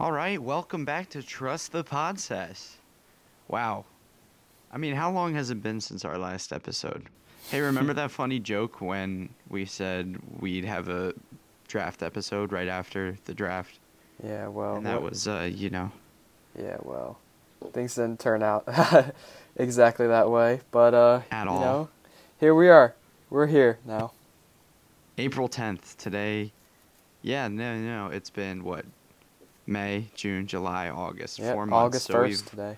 All right, welcome back to Trust the Process. Wow. I mean, how long has it been since our last episode? Hey, remember that funny joke when we said we'd have a draft episode right after the draft? Yeah, well, and that what- was, uh, you know, yeah, well, things didn't turn out exactly that way, but uh, At you all. know, here we are. We're here now. April 10th. Today, yeah, no, no, it's been what? May, June, July, August. Yep, Four months. August first we've, today.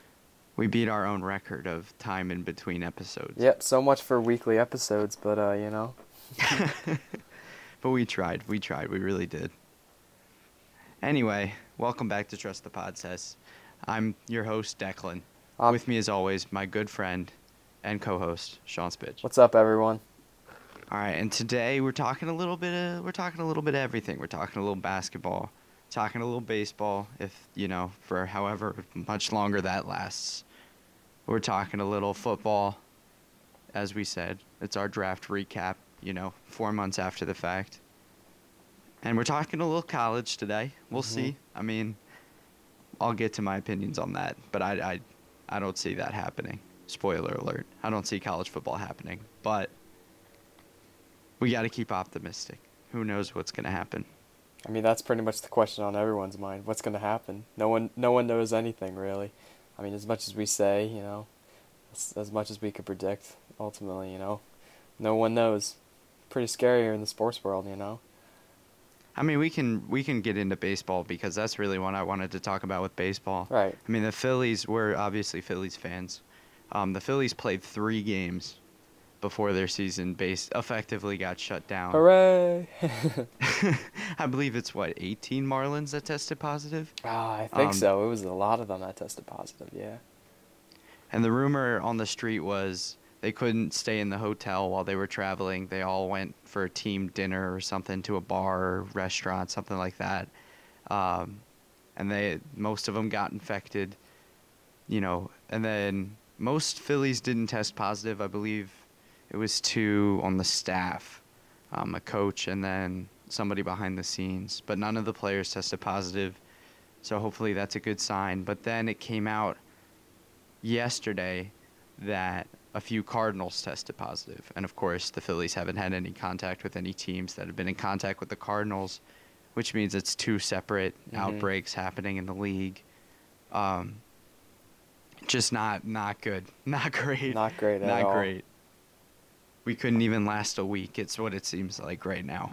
we beat our own record of time in between episodes. Yep, so much for weekly episodes, but uh, you know, but we tried. We tried. We really did. Anyway, welcome back to Trust the Process. I'm your host, Declan. Um, With me, as always, my good friend and co-host, Sean Spitch. what's up, everyone? All right, and today we're talking a little bit. Of, we're talking a little bit of everything. We're talking a little basketball, talking a little baseball, if you know, for however much longer that lasts. We're talking a little football, as we said. It's our draft recap. You know, four months after the fact. And we're talking a little college today. We'll Mhm. see. I mean, I'll get to my opinions on that, but I, I, I don't see that happening. Spoiler alert: I don't see college football happening, but we got to keep optimistic. Who knows what's going to happen? I mean, that's pretty much the question on everyone's mind. What's going to happen? No one, no one knows anything really. I mean, as much as we say, you know, as, as much as we could predict, ultimately, you know, no one knows. Pretty scary here in the sports world, you know. I mean, we can we can get into baseball because that's really what I wanted to talk about with baseball. Right. I mean, the Phillies we're obviously Phillies fans. Um, the Phillies played three games before their season base effectively got shut down. Hooray! I believe it's what 18 Marlins that tested positive. Ah, I think Um, so. It was a lot of them that tested positive. Yeah. And the rumor on the street was they couldn't stay in the hotel while they were traveling. They all went for a team dinner or something to a bar or restaurant, something like that. Um, and they most of them got infected, you know. And then most Phillies didn't test positive. I believe it was two on the staff, um, a coach and then somebody behind the scenes. But none of the players tested positive. So hopefully that's a good sign. But then it came out yesterday that a few Cardinals tested positive. And of course, the Phillies haven't had any contact with any teams that have been in contact with the Cardinals, which means it's two separate Mhm. outbreaks happening in the league. Um, just not not good. Not great. Not great at not all. great. We couldn't even last a week. It's what it seems like right now.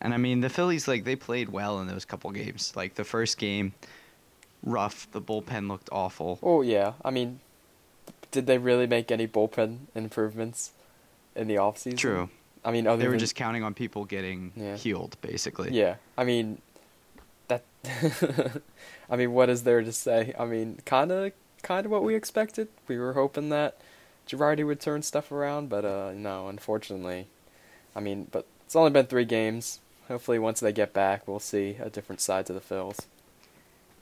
And I mean, the Phillies like they played well in those couple games. Like the first game, rough. The bullpen looked awful. Oh yeah. I mean, did they really make any bullpen improvements in the off season? True. I mean, other They were than- just counting on people getting Yeah. healed, basically. Yeah. I mean, that. I mean, what is there to say? I mean, kind of, kind of what we expected. We were hoping that Girardi would turn stuff around, but uh, no, unfortunately. I mean, but it's only been three games. Hopefully, once they get back, we'll see a different side to the Phils.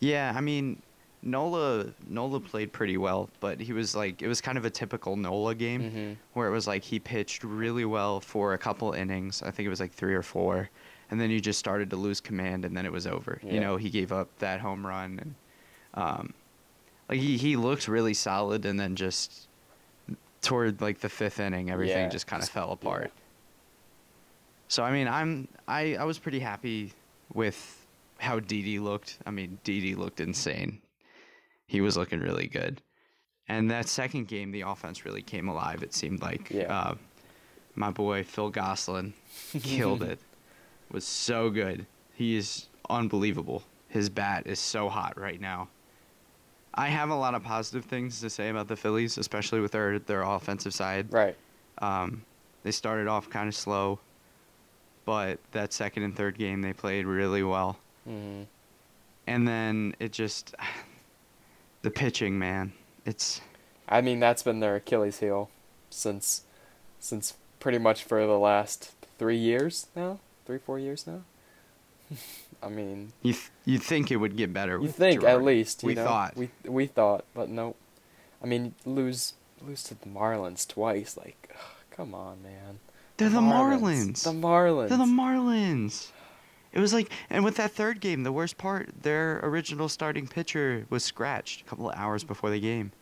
Yeah, I mean, Nola Nola played pretty well, but he was like it was kind of a typical Nola game Mhm. where it was like he pitched really well for a couple innings. I think it was like 3 or 4, and then he just started to lose command and then it was over. Yeah. You know, he gave up that home run and um like he he looked really solid and then just toward like the 5th inning everything Yeah, just kind of fell yeah. apart. So I mean, I'm I I was pretty happy with how Didi looked. I mean, Didi looked insane. He was looking really good. And that second game, the offense really came alive. It seemed like Yeah. uh, my boy Phil Gosselin killed it. Was so good. He is unbelievable. His bat is so hot right now. I have a lot of positive things to say about the Phillies, especially with their their offensive side. Right. Um, they started off kind of slow, but that second and third game they played really well. hmm And then it just the pitching, man. It's I mean, that's been their Achilles heel since, since pretty much for the last three years now, three four years now. I mean, you th- you think it would get better. you think at least you we know? thought. we we thought, but no. I mean, lose lose to the Marlins twice. Like, ugh, come on, man. They're the Marlins. The Marlins. They're the Marlins. It was like, and with that third game, the worst part, their original starting pitcher was scratched a couple of hours before the game.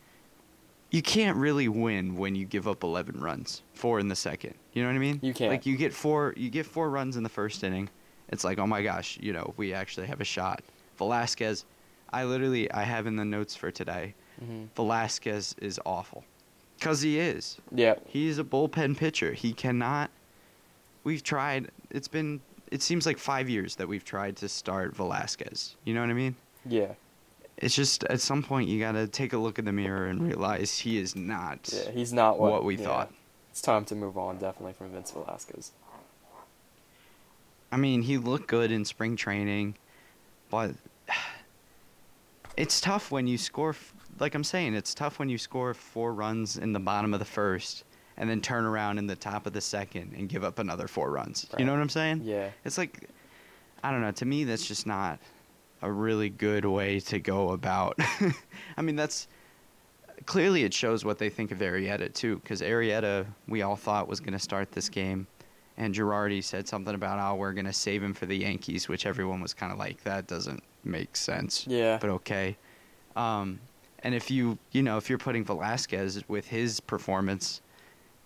You can't really win when you give up 11 runs, four in the second. You know what I mean? You can't. Like you get four, you get four runs in the first inning. It's like, oh my gosh, you know, we actually have a shot. Velasquez, I literally, I have in the notes for today. hmm Velasquez is awful, cause he is. Yeah. He's a bullpen pitcher. He cannot. We've tried. It's been. It seems like five years that we've tried to start Velasquez. You know what I mean? Yeah. It's just at some point you gotta take a look in the mirror and realize he is not Yeah. He's not what, what we yeah. thought. It's time to move on, definitely, from Vince Velasquez. I mean, he looked good in spring training, but it's tough when you score. Like I'm saying, it's tough when you score four runs in the bottom of the first and then turn around in the top of the second and give up another four runs. You know what I'm saying? Yeah. It's like, I don't know. To me, that's just not a really good way to go about. I mean, that's clearly it shows what they think of Arrieta too, because Arrieta we all thought was going to start this game, and Girardi said something about, "Oh, we're going to save him for the Yankees," which everyone was kind of like, "That doesn't make sense." Yeah. But okay. Um, and if you you know if you're putting Velasquez with his performance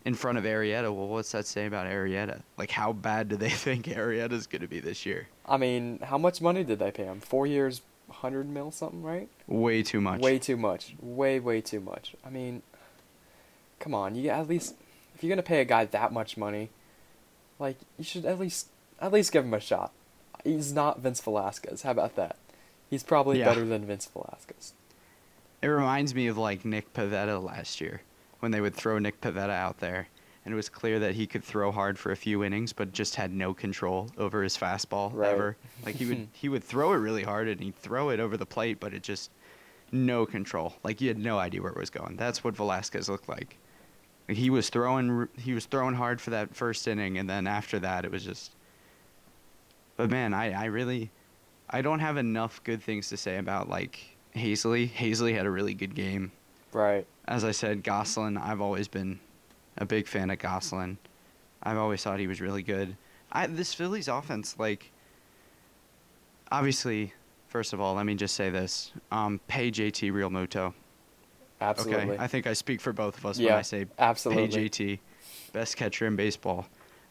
in front of Arrieta, well, what's that say about Arrieta? Like, how bad do they think Arrieta's going to be this year? I mean, how much money did they pay him? Four years, hundred mil, something, right? Way too much. Way too much. Way, way too much. I mean, come on. You at least, if you're gonna pay a guy that much money, like you should at least, at least give him a shot. He's not Vince Velasquez. How about that? He's probably Yeah. better than Vince Velasquez. It reminds me of like Nick Pivetta last year when they would throw Nick Pivetta out there, and it was clear that he could throw hard for a few innings, but just had no control over his fastball Right. ever. Like he would he would throw it really hard and he'd throw it over the plate, but it just no control. Like you had no idea where it was going. That's what Velasquez looked like. Like, he was throwing he was throwing hard for that first inning, and then after that it was just. But man, I I really, I don't have enough good things to say about like Haseley. Haseley had a really good game. Right. As I said, Gosselin, I've always been a big fan of Gosselin. I've always thought he was really good. I this Phillies offense, like obviously, first of all, let me just say this. Um, pay JT Realmuto. Absolutely. Okay. I think I speak for both of us when I say absolutely. pay JT. Best catcher in baseball.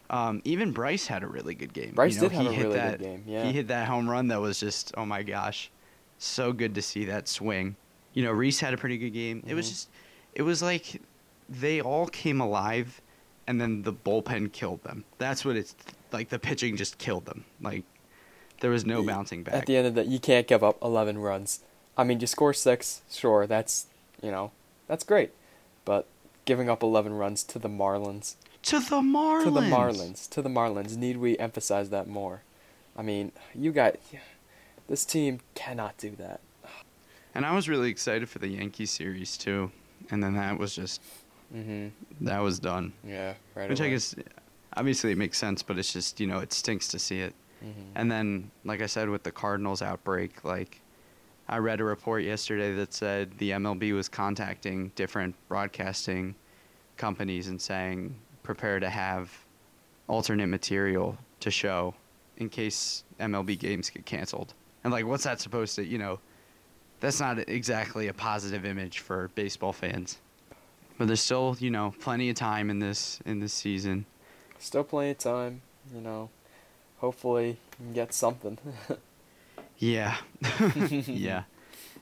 Um, even Bryce had a really good game. Bryce you know, did have he a hit really good that, game, yeah. He hit that home run that was just oh my gosh. So good to see that swing. You know, Rhys had a pretty good game. It was Mhm. just it was like they all came alive and then the bullpen killed them. That's what it's like the pitching just killed them. Like there was no bouncing back. At the end of the, you can't give up 11 runs. I mean, you score six, sure, that's you know, that's great, but giving up 11 runs to the Marlins, to the Marlins. to the Marlins, to the Marlins. Need we emphasize that more? I mean, you got this team cannot do that. And I was really excited for the Yankee series too. And then that was just Mhm. that was done. Yeah. Right. Which I guess obviously it makes sense, but it's just, you know, it stinks to see it. Mhm. And then like I said with the Cardinals outbreak, like I read a report yesterday that said the MLB was contacting different broadcasting companies and saying prepare to have alternate material to show in case MLB games get canceled. And like what's that supposed to, you know, that's not exactly a positive image for baseball fans. But there's still, you know, plenty of time in this in this season. Still plenty of time, you know. Hopefully, you can get something. Yeah. yeah.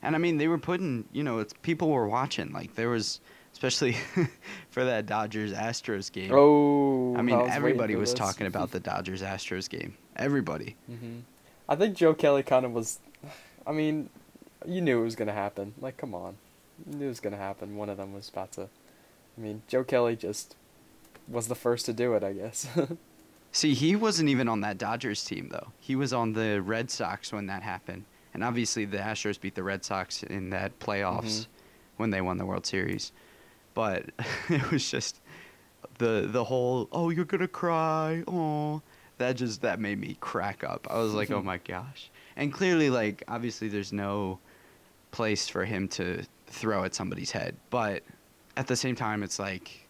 And I mean, they were putting, you know, it's people were watching. Like there was, especially for that Dodgers Astros game. oh. I I mean, was everybody was this. talking about the Dodgers Astros game. Everybody. hmm I think Joe Kelly kind of was. I mean, you knew it was gonna happen. Like, come on, you knew it was gonna happen. One of them was about to. I mean, Joe Kelly just was the first to do it, I guess. See, he wasn't even on that Dodgers team though. He was on the Red Sox when that happened. And obviously the Astros beat the Red Sox in that playoffs Mhm. when they won the World Series. But it was just the the whole oh you're going to cry. Oh, that just that made me crack up. I was like, "Oh my gosh." And clearly like obviously there's no place for him to throw at somebody's head, but at the same time it's like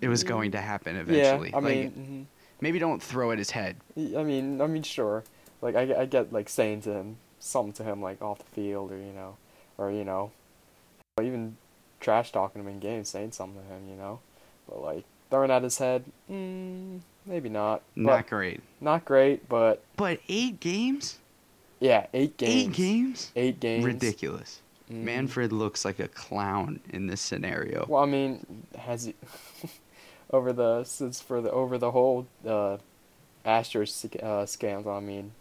it was going to happen eventually. Yeah, I like, mean, Maybe don't throw at his head. I mean, I mean, sure. Like I, I get like saying to him something to him like off the field or you know, or you know, or even trash talking him in games, saying something to him, you know. But like throwing at his head, mm, maybe not. Not great. not great, but But eight games? yeah, eight games. Eight games? Eight games. Ridiculous. Mm. Manfred looks like a clown in this scenario. Well, I mean, has he over the since for the over the whole uh, Astros sc- uh, scandal? I mean,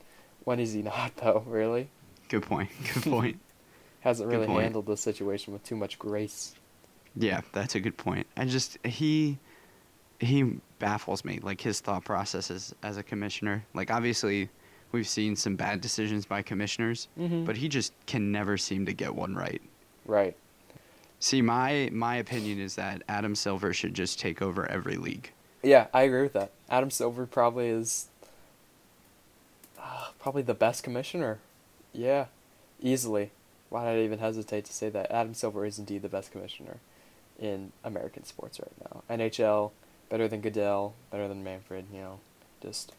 when is he not though? Really, Good point. Good point. hasn't really handled the situation with too much grace. Yeah, that's a good point. I just he he baffles me like his thought processes as a commissioner. Like obviously we've seen some bad decisions by commissioners, Mhm. but he just can never seem to get one right. Right. See, my my opinion is that Adam Silver should just take over every league. Yeah, I agree with that. Adam Silver probably is uh, probably the best commissioner. Yeah, easily. Why did I even hesitate to say that? Adam Silver is indeed the best commissioner in American sports right now. NHL better than Goodell, better than Manfred. You know, just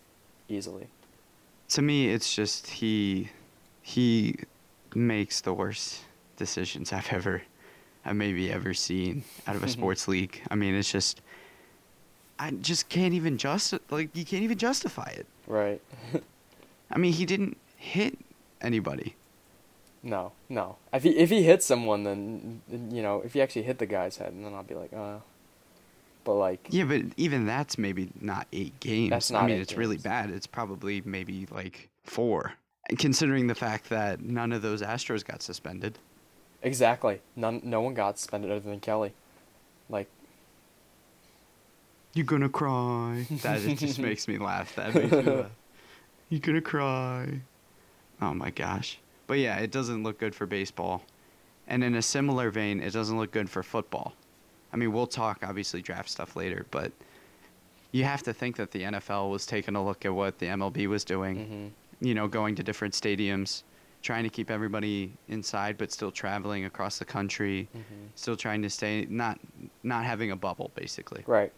easily. To me, it's just he he makes the worst decisions I've ever I've maybe ever seen out of a sports league. I mean, it's just I just can't even just like you can't even justify it. Right. I mean, he didn't hit anybody. no, no. If he if he hits someone, then you know if he actually hit the guy's head, then I'll be like, uh. But like, Yeah, but even that's maybe not eight games. That's not. I mean, it's really bad. It's probably maybe like four. Considering the fact that none of those Astros got suspended. Exactly, none, no one got suspended other than Kelly. Like, You're gonna cry. That it just makes me laugh. That makes me laugh. You're gonna cry. Oh my gosh. But yeah, it doesn't look good for baseball. And in a similar vein, it doesn't look good for football. I mean, we'll talk obviously draft stuff later, but you have to think that the NFL was taking a look at what the MLB was doing. mhm. You know, going to different stadiums, trying to keep everybody inside, but still traveling across the country, Mhm. still trying to stay not not having a bubble, basically. right.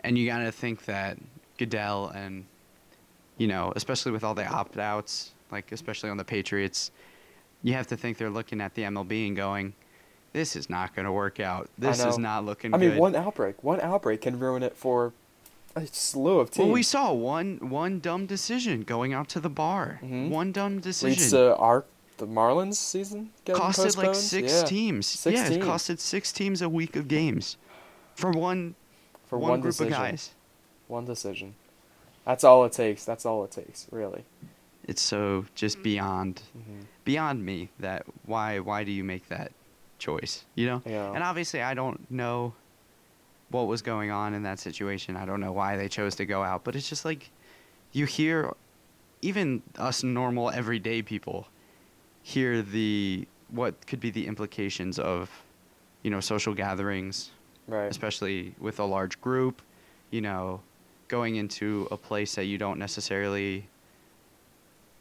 And you got to think that Goodell and, you know, especially with all the opt outs, like especially on the Patriots, you have to think they're looking at the MLB and going, this is not going to work out. This is not looking I mean, good. one outbreak, one outbreak can ruin it for a slew of teams. well, we saw one one dumb decision going out to the bar. Mhm. One dumb decision Leads to our the Marlins season getting costed like six Yeah. teams. Six yeah, teams. it costed six teams a week of games for one for one, one, group decision. of guys. One decision. That's all it takes. That's all it takes, really. It's so just beyond hmm beyond me that why why do you make that choice you know Yeah. and obviously i don't know what was going on in that situation i don't know why they chose to go out but it's just like you hear even us normal everyday people hear the what could be the implications of you know social gatherings Right. especially with a large group, you know, going into a place that you don't necessarily,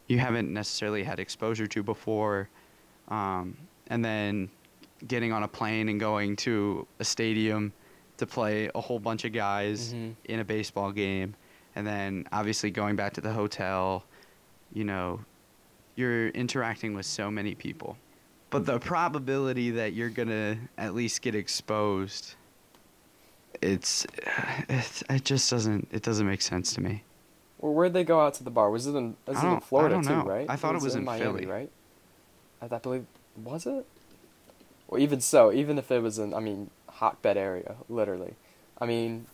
you haven't necessarily had exposure to before, um, and then getting on a plane and going to a stadium to play a whole bunch of guys Mhm. in a baseball game, and then obviously going back to the hotel, you know, you're interacting with so many people. But the probability that you're gonna at least get exposed, it's, it's it just doesn't it doesn't make sense to me. Well, where'd they go out to the bar? Was it in? Was it in Florida too? Right. I thought it was in Miami, Philly. right? I, I believe was it. Well, even so, even if it was in, I mean, hotbed area, literally. I mean,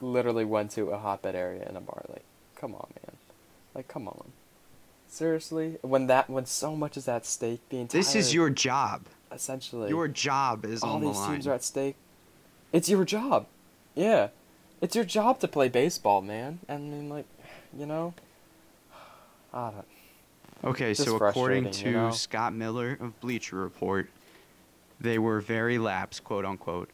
literally went to a hotbed area in a bar. Like, come on, man. Like, come on. Seriously, when that when so much is at stake, the entire This is your job. essentially Your job is all on the these line. teams are at stake. It's your job. Yeah. It's your job to play baseball, man. And I mean, like, you know, I don't. Okay, so according to you know? Scott Miller of Bleacher Report, they were very lax, quote unquote,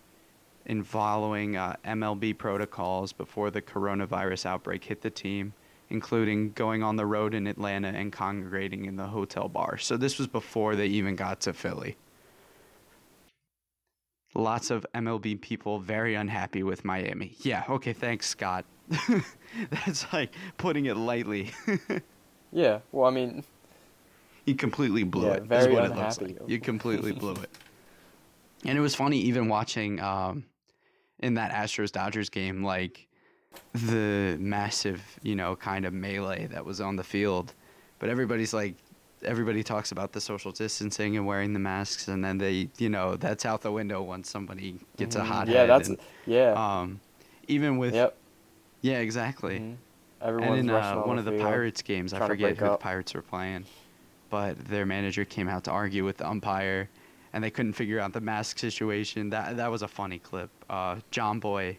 in following uh, MLB protocols before the coronavirus outbreak hit the team, including going on the road in Atlanta and congregating in the hotel bar. So this was before they even got to Philly. lots of MLB people very unhappy with Miami. Yeah, okay, thanks, Scott. That's like putting it lightly. Yeah, well, I mean, you completely blew Yeah, it. is very what it looks unhappy. like. You completely blew it. And it was funny even watching um, in that Astros Dodgers game, like the massive, you know, kind of melee that was on the field. But everybody's like, everybody talks about the social distancing and wearing the masks, and then they, you know, that's out the window once somebody gets a mhm, hot Yeah, head. that's and, yeah. um, even with, yep. yeah, exactly. mhm. And Everyone's in rushing uh, on one of the. Pirates games, I forget who the. Pirates were playing, but their manager came out to argue with the umpire, and they couldn't figure out the mask situation. That that was a funny clip. Uh, Jomboy,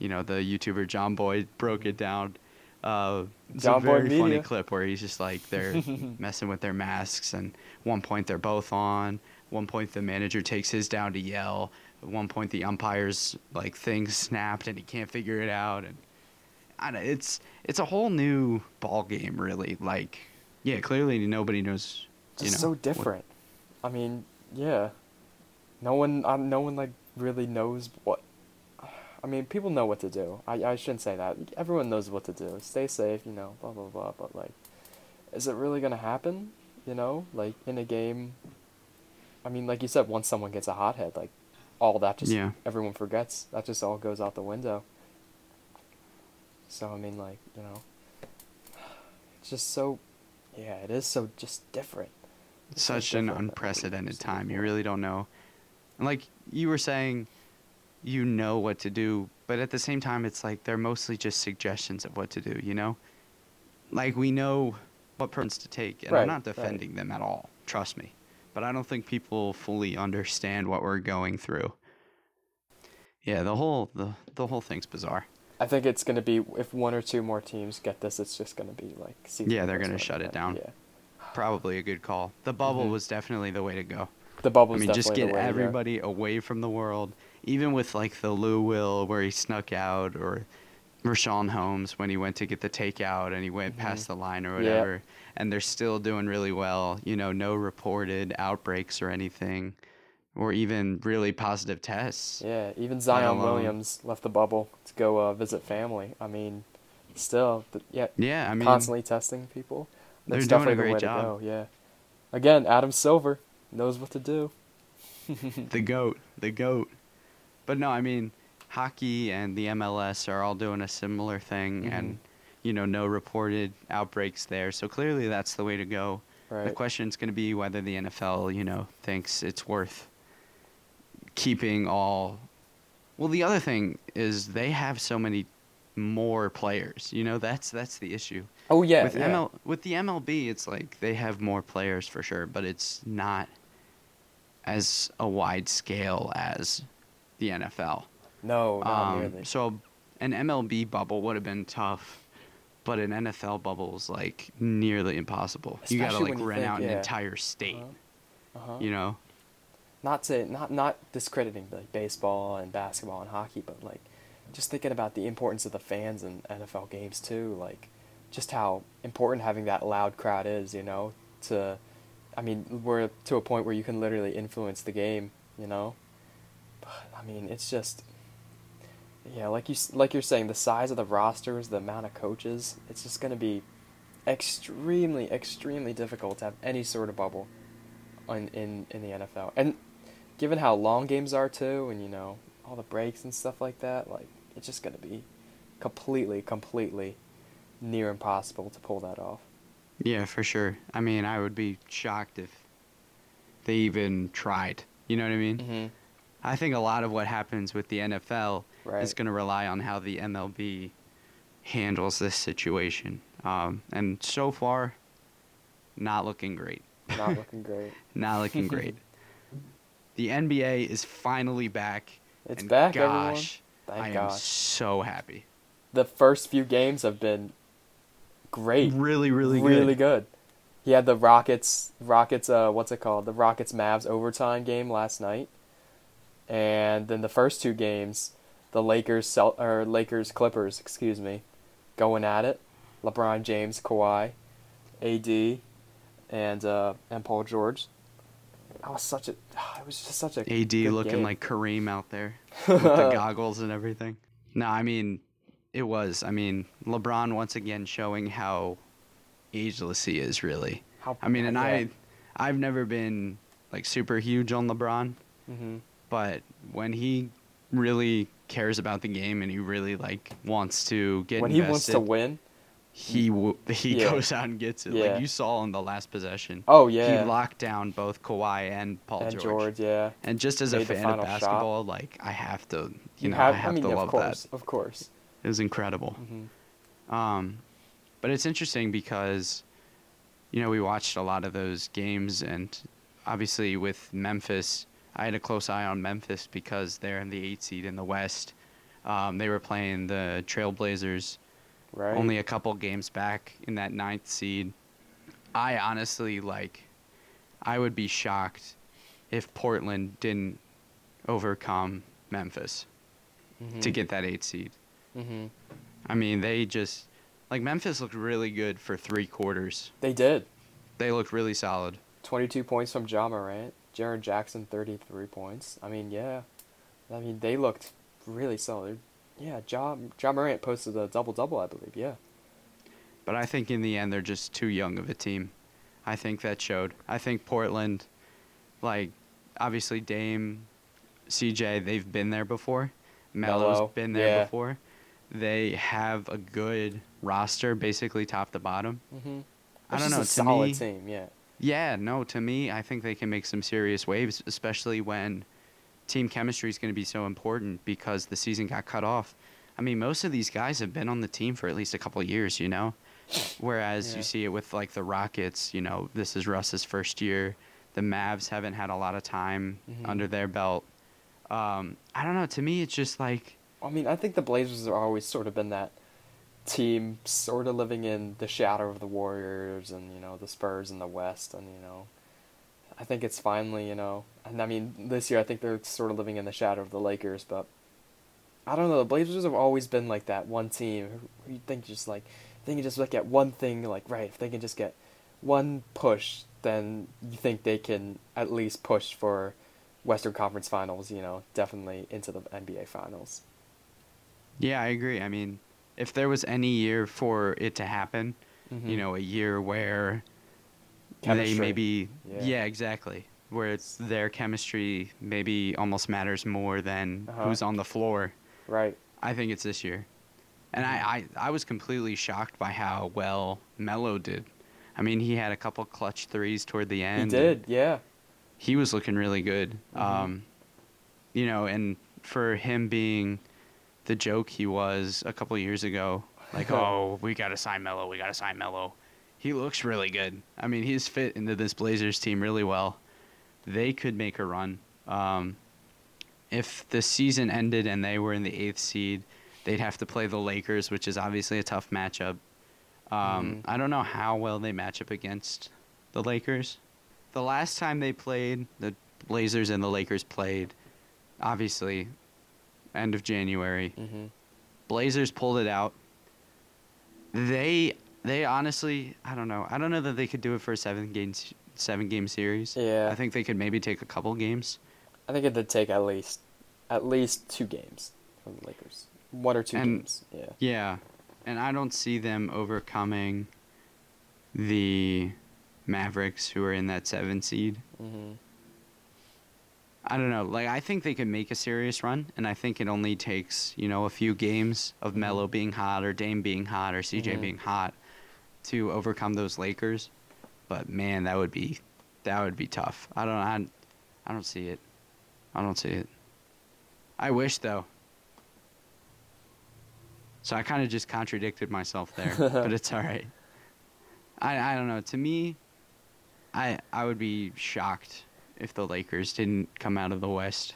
you know the YouTuber Jomboy broke it down. Uh, it's John a Boy very funny clip where he's just like they're messing with their masks, and one point they're both on. One point the manager takes his down to yell. At one point the umpire's like thing snapped and he can't figure it out, and I don't, it's it's a whole new ball game, really. Like, yeah, clearly nobody knows. It's you know, so what- different. I mean, yeah. No one, uh, no one like really knows what. I mean, people know what to do. I I shouldn't say that. Everyone knows what to do. Stay safe, you know. Blah blah blah. But like, is it really gonna happen? You know, like in a game. I mean, like you said, once someone gets a hothead, like all that just Yeah. everyone forgets. That just all goes out the window. So I mean, like you know, it's just so, yeah, it is so just different. Such an different than what we unprecedented time. You really don't know. And like you were saying, you know what to do, but at the same time, it's like they're mostly just suggestions of what to do. You know, like we know what purpose to take, and Right, I'm not right. defending them at all. Trust me, but I don't think people fully understand what we're going through. Yeah, the whole the the whole thing's bizarre. I think it's gonna be if one or two more teams get this, it's just gonna be like. Yeah, they're gonna shut it down. Yeah, Probably a good call. The bubble Mhm. was definitely the way to go. the bubble. I mean, just get everybody away from the world. Even with like the Lou Will where he snuck out, or Richaun Holmes when he went to get the takeout and he went Mhm. past the line or whatever, and they're still doing really well. You know, no reported outbreaks or anything, or even really positive tests. Yeah, even Zion Williams left the bubble to go uh, visit family. I mean, still, yeah, Yeah, I mean, constantly testing people. They're That's doing a great way job. to go. Yeah. Again, Adam Silver knows what to do. the goat, the goat. But no, I mean, hockey and the MLS are all doing a similar thing, Mhm. and you know, no reported outbreaks there. So clearly, that's the way to go. The question is going to be whether the NFL, you know, thinks it's worth keeping all. Well, the other thing is they have so many more players. You know, that's that's the issue. Oh yeah. with yeah. ML with the MLB, it's like they have more players for sure, but it's not as a wide scale as the NFL. No, not Um, nearly. so an MLB bubble would have been tough, but an NFL bubble is like nearly impossible. you got to like rent think, out an yeah. entire state. Uh-huh. Uh-huh. You know, not to not not discrediting like baseball and basketball and hockey, but like just thinking about the importance of the fans in NFL games too, like just how important having that loud crowd is, you know, to I mean, we're to a point where you can literally influence the game, you know. But I mean, it's just yeah, like you like you're saying, the size of the rosters, the amount of coaches, it's just going to be extremely extremely difficult to have any sort of bubble in, in in the NFL. And given how long games are too, and you know all the breaks and stuff like that, like it's just gonna be completely, completely near impossible to pull that off. yeah, for sure. I mean, I would be shocked if they even tried. You know what I mean? Mm-hmm. I think a lot of what happens with the NFL is going to rely on how the MLB handles this situation. Um, and so far, not looking great. Not looking great. Not looking great. the NBA is finally back. It's back, everyone. gosh, Thank I am so happy. The first few games have been great. Really, really, really good. good. He had the Rockets, Rockets, uh, what's it called? The Rockets Mavs overtime game last night, and then the first two games, the Lakers, Cel- or Lakers Clippers, excuse me, going at it. LeBron James, Kawhi, AD, and uh, and Paul George. That was such a. It was just such a. AD looking game. like Kareem out there with the goggles and everything. No, I mean, it was. I mean, LeBron once again showing how ageless he is. Really. How, I mean, and yeah. I, I've never been like super huge on LeBron, Mhm. but when he really cares about the game and he really like wants to get When he invested, wants to win. He w- he Yeah. goes out and gets it. Yeah. Like you saw in the last possession. Oh yeah. He locked down both Kawhi and Paul and George. George, yeah. And just as a Made the fan of final shot. basketball, like I have to, you, know, have, I have mean, to love course, that. Of course. It was incredible. hmm Um, but it's interesting because, you know, we watched a lot of those games, and obviously with Memphis, I had a close eye on Memphis because they're in the eight seed in the West. Um, they were playing the Trailblazers Right. only a couple games back in that ninth seed. I honestly like, I would be shocked if Portland didn't overcome Memphis Mm-hmm. to get that eight seed. hmm I mean, they just like Memphis looked really good for three quarters. They did. They looked really solid. 22 points from Ja Morant. Jaren Jackson, 33 points. I mean, yeah. I mean, they looked really solid. Yeah, Ja, ja Morant posted a double double, I believe. Yeah. But I think in the end they're just too young of a team. I think that showed. I think Portland, like obviously Dame, CJ, they've been there before. Melo's Melo, been there yeah. before. They have a good roster, basically top to bottom. Mm-hmm. I don't know. It's a To solid me, team, yeah. yeah, no. To me, I think they can make some serious waves, especially when team chemistry is going to be so important because the season got cut off. I mean, most of these guys have been on the team for at least a couple of years, you know. Whereas Yeah. you see it with like the Rockets, you know, this is Russ's first year. The Mavs haven't had a lot of time Mhm. under their belt. Um, I don't know. To me, it's just like I mean, I think the Blazers have always sort of been that team, sort of living in the shadow of the Warriors and you know the Spurs in the West, and you know, I think it's finally you know, and I mean this year I think they're sort of living in the shadow of the Lakers, but I don't know. The Blazers have always been like that one team you think just like they can just look at one thing like right if they can just get one push, then you think they can at least push for Western Conference Finals. You know, definitely into the NBA Finals. Yeah, I agree. I mean, if there was any year for it to happen, Mhm. you know, a year where they Chemistry. maybe Yeah. yeah. exactly where it's their chemistry maybe almost matters more than Uh-huh. who's on the floor. Right. I think it's this year, and I, I I was completely shocked by how well Melo did. I mean, he had a couple clutch threes toward the end. He did, yeah. He was looking really good. Mhm. Um, you know, and for him being the joke he was a couple years ago, like, oh, we got to sign Melo, we got to sign Melo. He looks really good. I mean, he's fit into this Blazers team really well. They could make a run. Um, if the season ended and they were in the eighth seed, they'd have to play the Lakers, which is obviously a tough matchup. Um, Mhm. I don't know how well they match up against the Lakers. The last time they played, the Blazers and the Lakers played, obviously, end of January. hmm Blazers pulled it out. They they honestly, I don't know. I don't know that they could do it for a seven game seven game series. Yeah. I think they could maybe take a couple games. I think it would take at least at least two games from the Lakers. One or two And- games. Yeah. Yeah, and I don't see them overcoming the Mavericks, who are in that seven seed. hmm I don't know. Like I think they could make a serious run, and I think it only takes you know a few games of Melo being hot, or Dame being hot, or CJ Mhm. being hot, to overcome those Lakers. But man, that would be that would be tough. I don't I, I don't see it. I don't see it. I wish though. So I kind of just contradicted myself there, but it's all right. I I don't know. To me, I I would be shocked if the Lakers didn't come out of the West.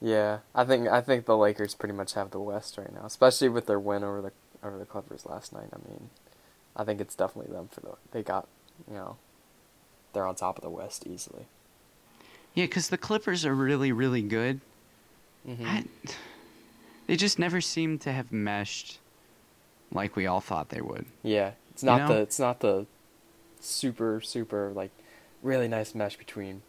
Yeah. I think I think the Lakers pretty much have the West right now, especially with their win over the over the Clippers last night. I mean, I think it's definitely them for the they got, you know, they're on top of the West easily. Yeah, because the Clippers are really, really good. hmm I, they just never seem to have meshed like we all thought they would. Yeah, it's You not know? the it's not the super super like really nice mesh between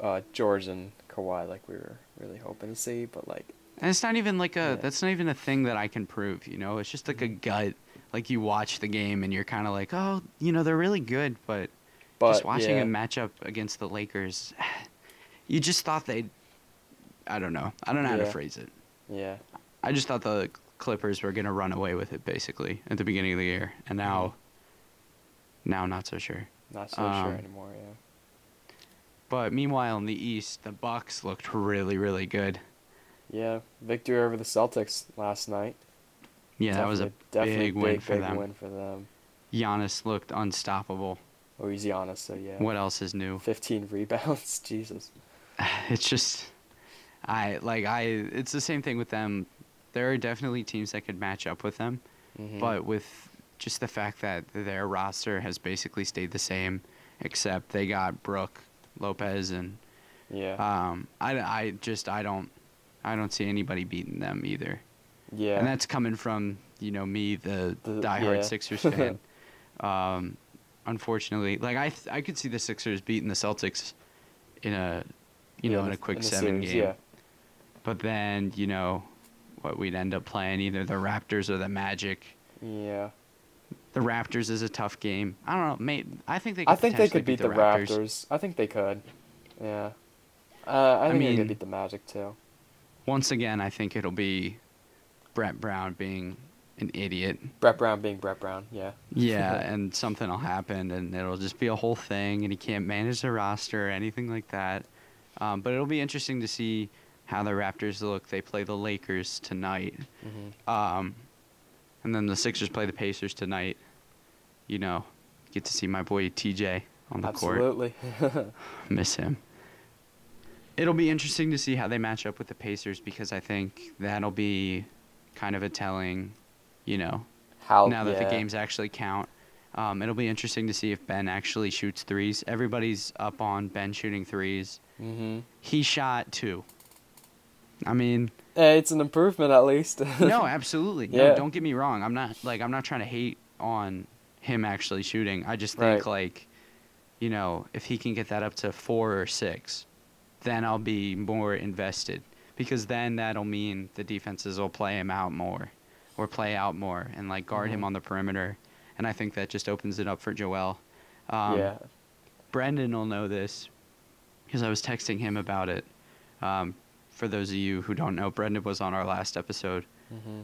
uh, George and Kawhi like we were really hoping to see, but like And it's not even like a Yeah. that's not even a thing that I can prove, you know? It's just like a gut. Like you watch the game and you're kind of like, "Oh, you know, they're really good," but, but just watching yeah, a matchup against the Lakers, you just thought they'd I don't know. I don't know how to phrase it. yeah, I just thought the Clippers were going to run away with it basically at the beginning of the year, and now now not so sure. not so Um, sure anymore. Yeah, But meanwhile in the East, the Bucks looked really really good. yeah, victory over the Celtics last night. Yeah, that was a definitely big win for big them. win for them. Giannis looked unstoppable. Oh, he's Giannis, so yeah. What else is new? 15 rebounds, Jesus. it's just I like I it's the same thing with them. There are definitely teams that could match up with them, Mhm. but with just the fact that their roster has basically stayed the same, except they got Brook Lopez and yeah, um I, I just I don't I don't see anybody beating them either. Yeah, And that's coming from you know me, the, The- diehard yeah. Sixers fan. um, unfortunately, like I th- I could see the Sixers beating the Celtics in a you Yeah, know in a quick the seven series, game. Yeah, But then you know what we'd end up playing either the Raptors or the Magic. yeah. The Raptors is a tough game. I don't know. Mate, I think they. Could I think they could beat the Raptors. I think they could. Yeah. Uh, I I think they could beat the Magic too. Once again, I think it'll be Brett Brown being an idiot. Brett Brown being Brett Brown. Yeah. Yeah, and something will happen, and it'll just be a whole thing, and he can't manage the roster or anything like that. Um, but it'll be interesting to see how the Raptors look. They play the Lakers tonight, hmm um, and then the Sixers play the Pacers tonight. You know, get to see my boy TJ on the court. Absolutely. Miss him. It'll be interesting to see how they match up with the Pacers because I think that'll be kind of a telling, you know, How now that yeah. the games actually count. Um, it'll be interesting to see if Ben actually shoots threes. Everybody's up on Ben shooting threes. hmm He shot two. I mean, Hey, it's an improvement at least. no, absolutely. Yeah. No, don't get me wrong. I'm not like I'm not trying to hate on him actually shooting. I just think Right. like, you know, if he can get that up to four or six, then I'll be more invested because then that'll mean the defenses will play him out more, or play out more and like guard him Mhm. on the perimeter, and I think that just opens it up for Joel. Um, yeah. Brendan will know this because I was texting him about it. Um, for those of you who don't know, Brendan was on our last episode. hmm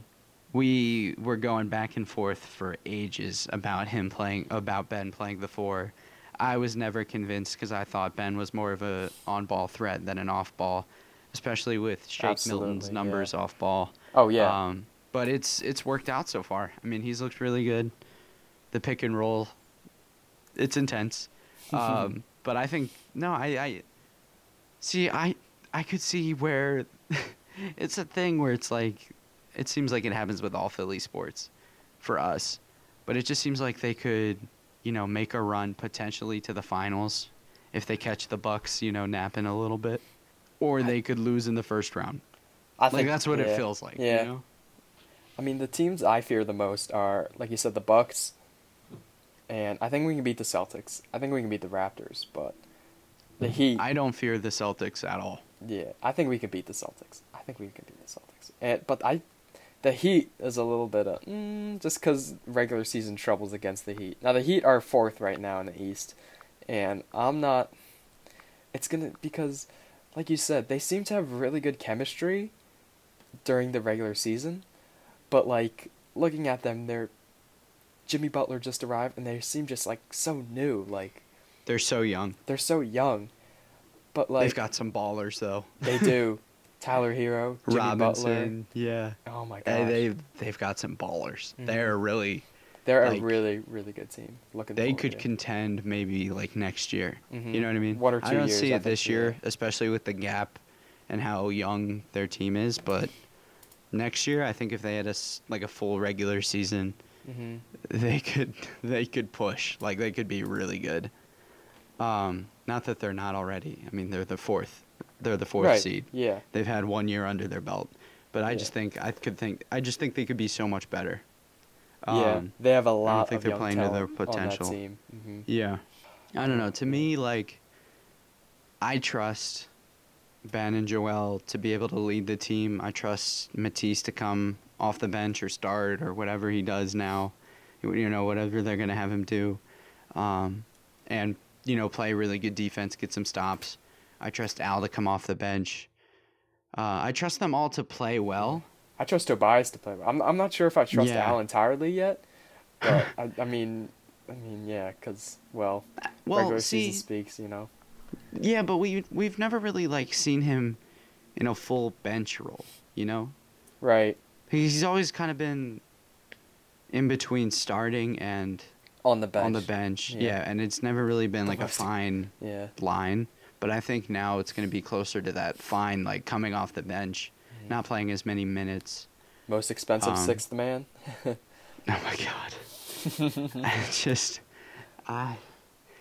We were going back and forth for ages about him playing, about Ben playing the four. I was never convinced because I thought Ben was more of a on-ball threat than an off-ball, especially with Shake Milton's Absolutely, yeah. numbers off-ball. Oh yeah. Um, but it's it's worked out so far. I mean, he's looked really good. The pick and roll, it's intense. Um, but I think no, I, I see. I I could see where it's a thing where it's like it seems like it happens with all Philly sports for us, but it just seems like they could, you know, make a run potentially to the finals if they catch the Bucks, you know, napping a little bit, or they could lose in the first round. I like that's what yeah. it feels like. Yeah. You know? I mean, the teams I fear the most are, like you said, the Bucks, and I think we can beat the Celtics. I think we can beat the Raptors, but the Heat. I don't fear the Celtics at all. Yeah, I think we can beat the Celtics. I think we can beat the Celtics. And but I, the Heat is a little bit of mm, just because regular season troubles against the Heat. Now the Heat are fourth right now in the East, and I'm not. It's gonna because, like you said, they seem to have really good chemistry during the regular season, but like looking at them, they're Jimmy Butler just arrived, and they seem just like so new. Like They're so young. they're so young, but like They've got some ballers though. they do. Tyler Herro, Jimmy Robinson, yeah. Oh my god. Hey, they they've got some ballers. Mhm. They're really They're like, a really, really good team. Looking they could contend maybe like next year. Mhm. You know what I mean? One or two. I don't years, see I it this think, year, especially with the gap and how young their team is. But next year, I think if they had a like a full regular season, Mhm. they could they could push. Like they could be really good. Um, not that they're not already. I mean, they're the fourth. They're the fourth right. seed. Yeah. They've had one year under their belt, but I Yeah. just think I could think I just think they could be so much better. Yeah. Um, They have a lot I don't think of they're playing to their potential. on that team. hmm Yeah, I don't know. To me, like I trust Ben and Joel to be able to lead the team. I trust Matisse to come off the bench or start or whatever he does now. You know, whatever they're going to have him do. Um, and, you know, play really good defense, get some stops. I trust Al to come off the bench. Uh, I trust them all to play well. I trust Tobias to play. I'm I'm not sure if I trust Yeah. Al entirely yet, but I, I mean, I mean, yeah, because well, Well, regular see, season speaks, you know. yeah, but we we've never really like seen him in a full bench role, you know? Right He's always kind of been in between starting and on the bench. on the bench. Yeah. Yeah. and it's never really been like a fine Yeah. line. But I think now it's going to be closer to that fine, like coming off the bench. Not playing as many minutes. Most expensive Um, sixth man. Oh my god! I just, I,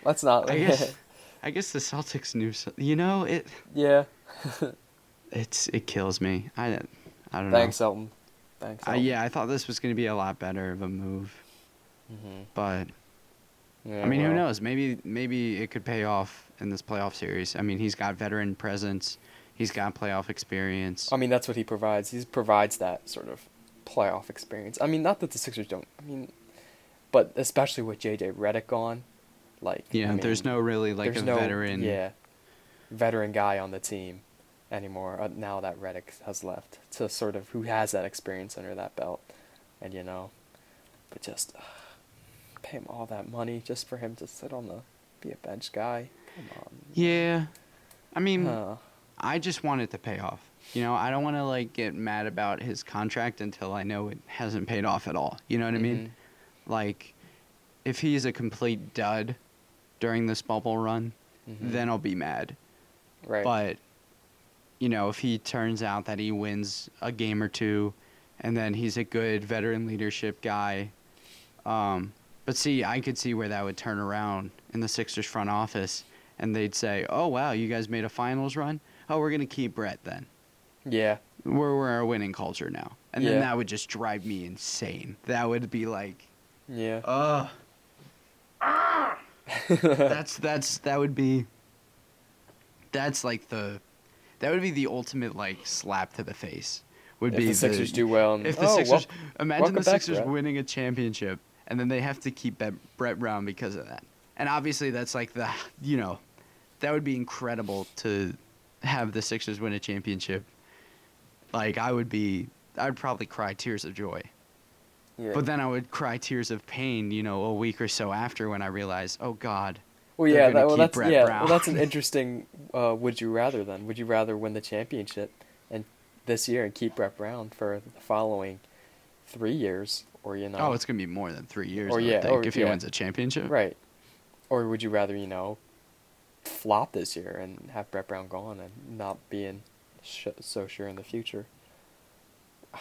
Let's not. I guess, I guess the Celtics knew. So, you know, it, yeah. it's, it kills me. I, I don't Thanks, know. Thanks, Elton. Thanks. Uh, Elton. yeah, I thought this was going to be a lot better of a move, Mhm. but Yeah, I mean, who knows? Maybe maybe it could pay off in this playoff series. I mean, he's got veteran presence. He's got playoff experience. I mean, that's what he provides. He provides that sort of playoff experience. I mean, not that the Sixers don't. I mean, but especially with JJ Redick gone, like yeah, I there's no really like a there's no, veteran. Yeah, veteran guy on the team anymore. Uh, now that Redick has left, to sort of who has that experience under that belt, and you know, but just uh, pay him all that money just for him to sit on the be a bench guy. Come on. Yeah. I mean, Huh. I just want it to pay off. You know, I don't want to like get mad about his contract until I know it hasn't paid off at all. You know what I mean? Mhm. Like, if he's a complete dud during this bubble run, Mhm. then I'll be mad. right. But you know, if he turns out that he wins a game or two, and then he's a good veteran leadership guy, um, but see, I could see where that would turn around in the Sixers front office, and they'd say, "Oh wow, you guys made a finals run. Oh, we're gonna keep Brett then. yeah. We're we're a winning culture now." And then Yeah. that would just drive me insane. That would be like, Yeah. ugh. that's that's that would be that's like the that would be the ultimate like slap to the face would if be the Sixers do well, and if the oh, Sixers well, imagine welcome the back, Sixers Brett. winning a championship and then they have to keep Bet- Brett Brown because of that and obviously that's like the you know that would be incredible to have the Sixers win a championship like I would be I'd probably cry tears of joy yeah. but then I would cry tears of pain, you know, a week or so after when I realized, oh God, well, yeah, that, well, that's Brett yeah, Brown. well, that's an interesting. Uh, would you rather then? Would you rather win the championship and this year and keep Brett Brown for the following three years, or you know, oh, it's gonna be more than three years. Or yeah, think, or if he yeah. wins a championship, right? Or would you rather you know flop this year and have Brett Brown gone and not being sh- so sure in the future?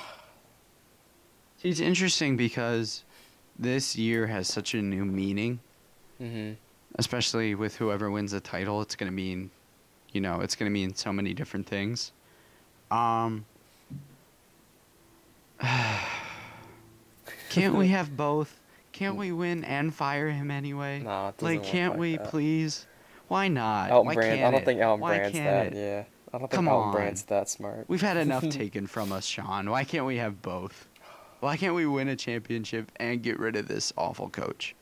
It's interesting because this year has such a new meaning, Mm-hmm. especially with whoever wins the title. It's gonna mean, you know, it's gonna mean so many different things. Um. Can't we have both? Can't we win and fire him anyway? Doesn't like, can't we that. please? Why not? Elton Why Brand. I don't it? think Elton Why Brand's that. it? Yeah, I don't think Come Elton on. Brand's that smart. We've had enough taken from us, Sean. Why can't we have both? Why can't we win a championship and get rid of this awful coach?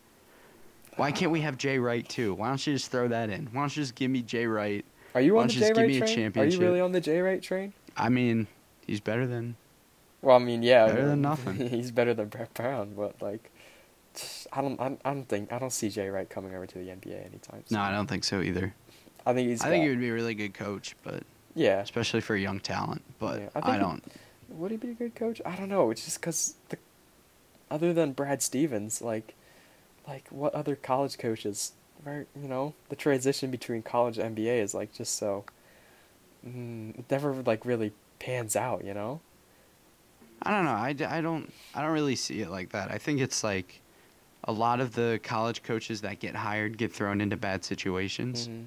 Why can't we have Jay Wright too? Why don't you just throw that in? Why don't you just give me Jay Wright? Are you Why on the don't you just J give Wright train? Are you really on the J Wright train? I mean, he's better than. Well, I mean, yeah, Better than nothing. he's better than Brett Brown, but like, I don't, I, don't think, I don't see Jay Wright coming over to the NBA anytime soon. No, I don't think so either. I think he's. I think he would be a really good coach, but Yeah, especially for young talent. But Yeah, I I, think he- don't. would he be a good coach? I don't know. It's just because the, other than Brad Stevens, like, like what other college coaches? Where you know the transition between college and NBA is like just so. Mm, it never like really pans out, you know. I don't know. I, I don't I don't really see it like that. I think it's like a lot of the college coaches that get hired get thrown into bad situations. Mhm.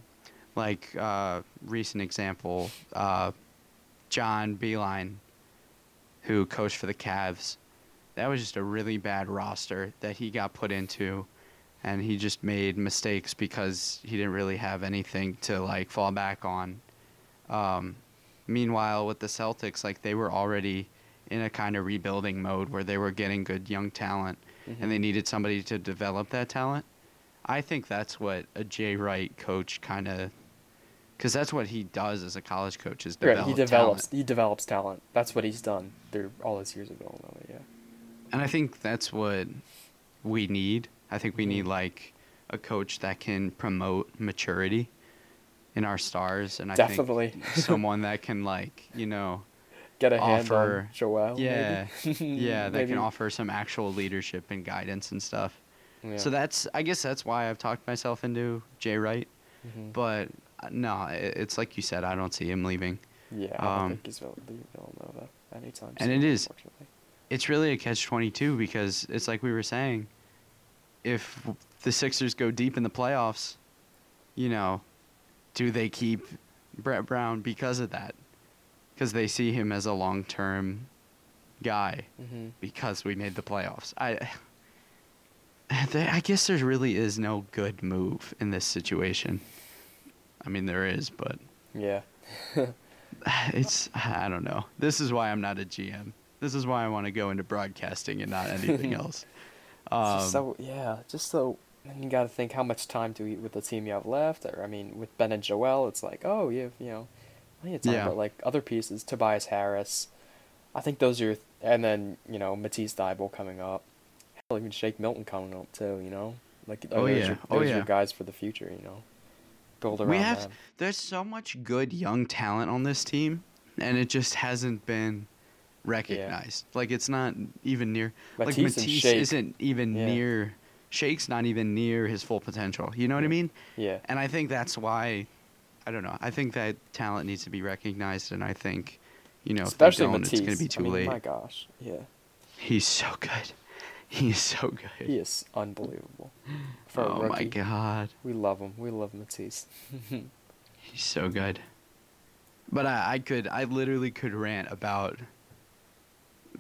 Like uh, recent example, uh, John Beilein, who coached for the Cavs. That was just a really bad roster that he got put into, and he just made mistakes because he didn't really have anything to like fall back on. Um, meanwhile, with the Celtics, like they were already in a kind of rebuilding mode where they were getting good young talent, Mhm. and they needed somebody to develop that talent. I think that's what a Jay Wright coach kind of, because that's what he does as a college coach is develop Right, he develops talent. he develops talent. That's what he's done through all his years of Villanova. Yeah. And I think that's what we need. I think we need Mhm. like a coach that can promote maturity in our stars, and I Definitely. think someone that can like you know, Get a hand offer- on Joel. yeah, maybe? yeah, that Maybe. can offer some actual leadership and guidance and stuff. Yeah. So that's I guess that's why I've talked myself into Jay Wright. Mhm. But uh, no, it's like you said, I don't see him leaving. yeah, I don't um, think he's leaving Villanova anytime and soon. it is- It's really a catch twenty two because it's like we were saying, if the Sixers go deep in the playoffs, you know, do they keep Brett Brown because of that? Because they see him as a long term guy hmm because we made the playoffs. I I guess there really is no good move in this situation. I mean there is, but Yeah. it's I don't know. This is why I'm not a GM. This is why I want to go into broadcasting and not anything else. Um, so yeah, just so you got to think how much time to eat with the team you have left. Or I mean, with Ben and Joel, it's like oh you have you know plenty of time, Yeah. but like other pieces, Tobias Harris, I think those are your and then you know Matisse Thybulle coming up, hell even Shake Milton coming up too. You know like Oh, those yeah. your, Oh, yeah. guys for the future. You know, build around we have them. there's so much good young talent on this team, and it just hasn't been recognized. Like it's not even near. like Matisse and Matisse isn't even Yeah. near. Shake's not even near his full potential. You know what I mean? Yeah, And I think that's why. I don't know. I think that talent needs to be recognized, and I think, you know, especially if they don't, Matisse. it's going to be too I mean, late. my gosh, yeah, He's so good. He's so good. he is unbelievable. For oh my god, we love him. We love Matisse. he's so good. But I, I could, I literally could rant about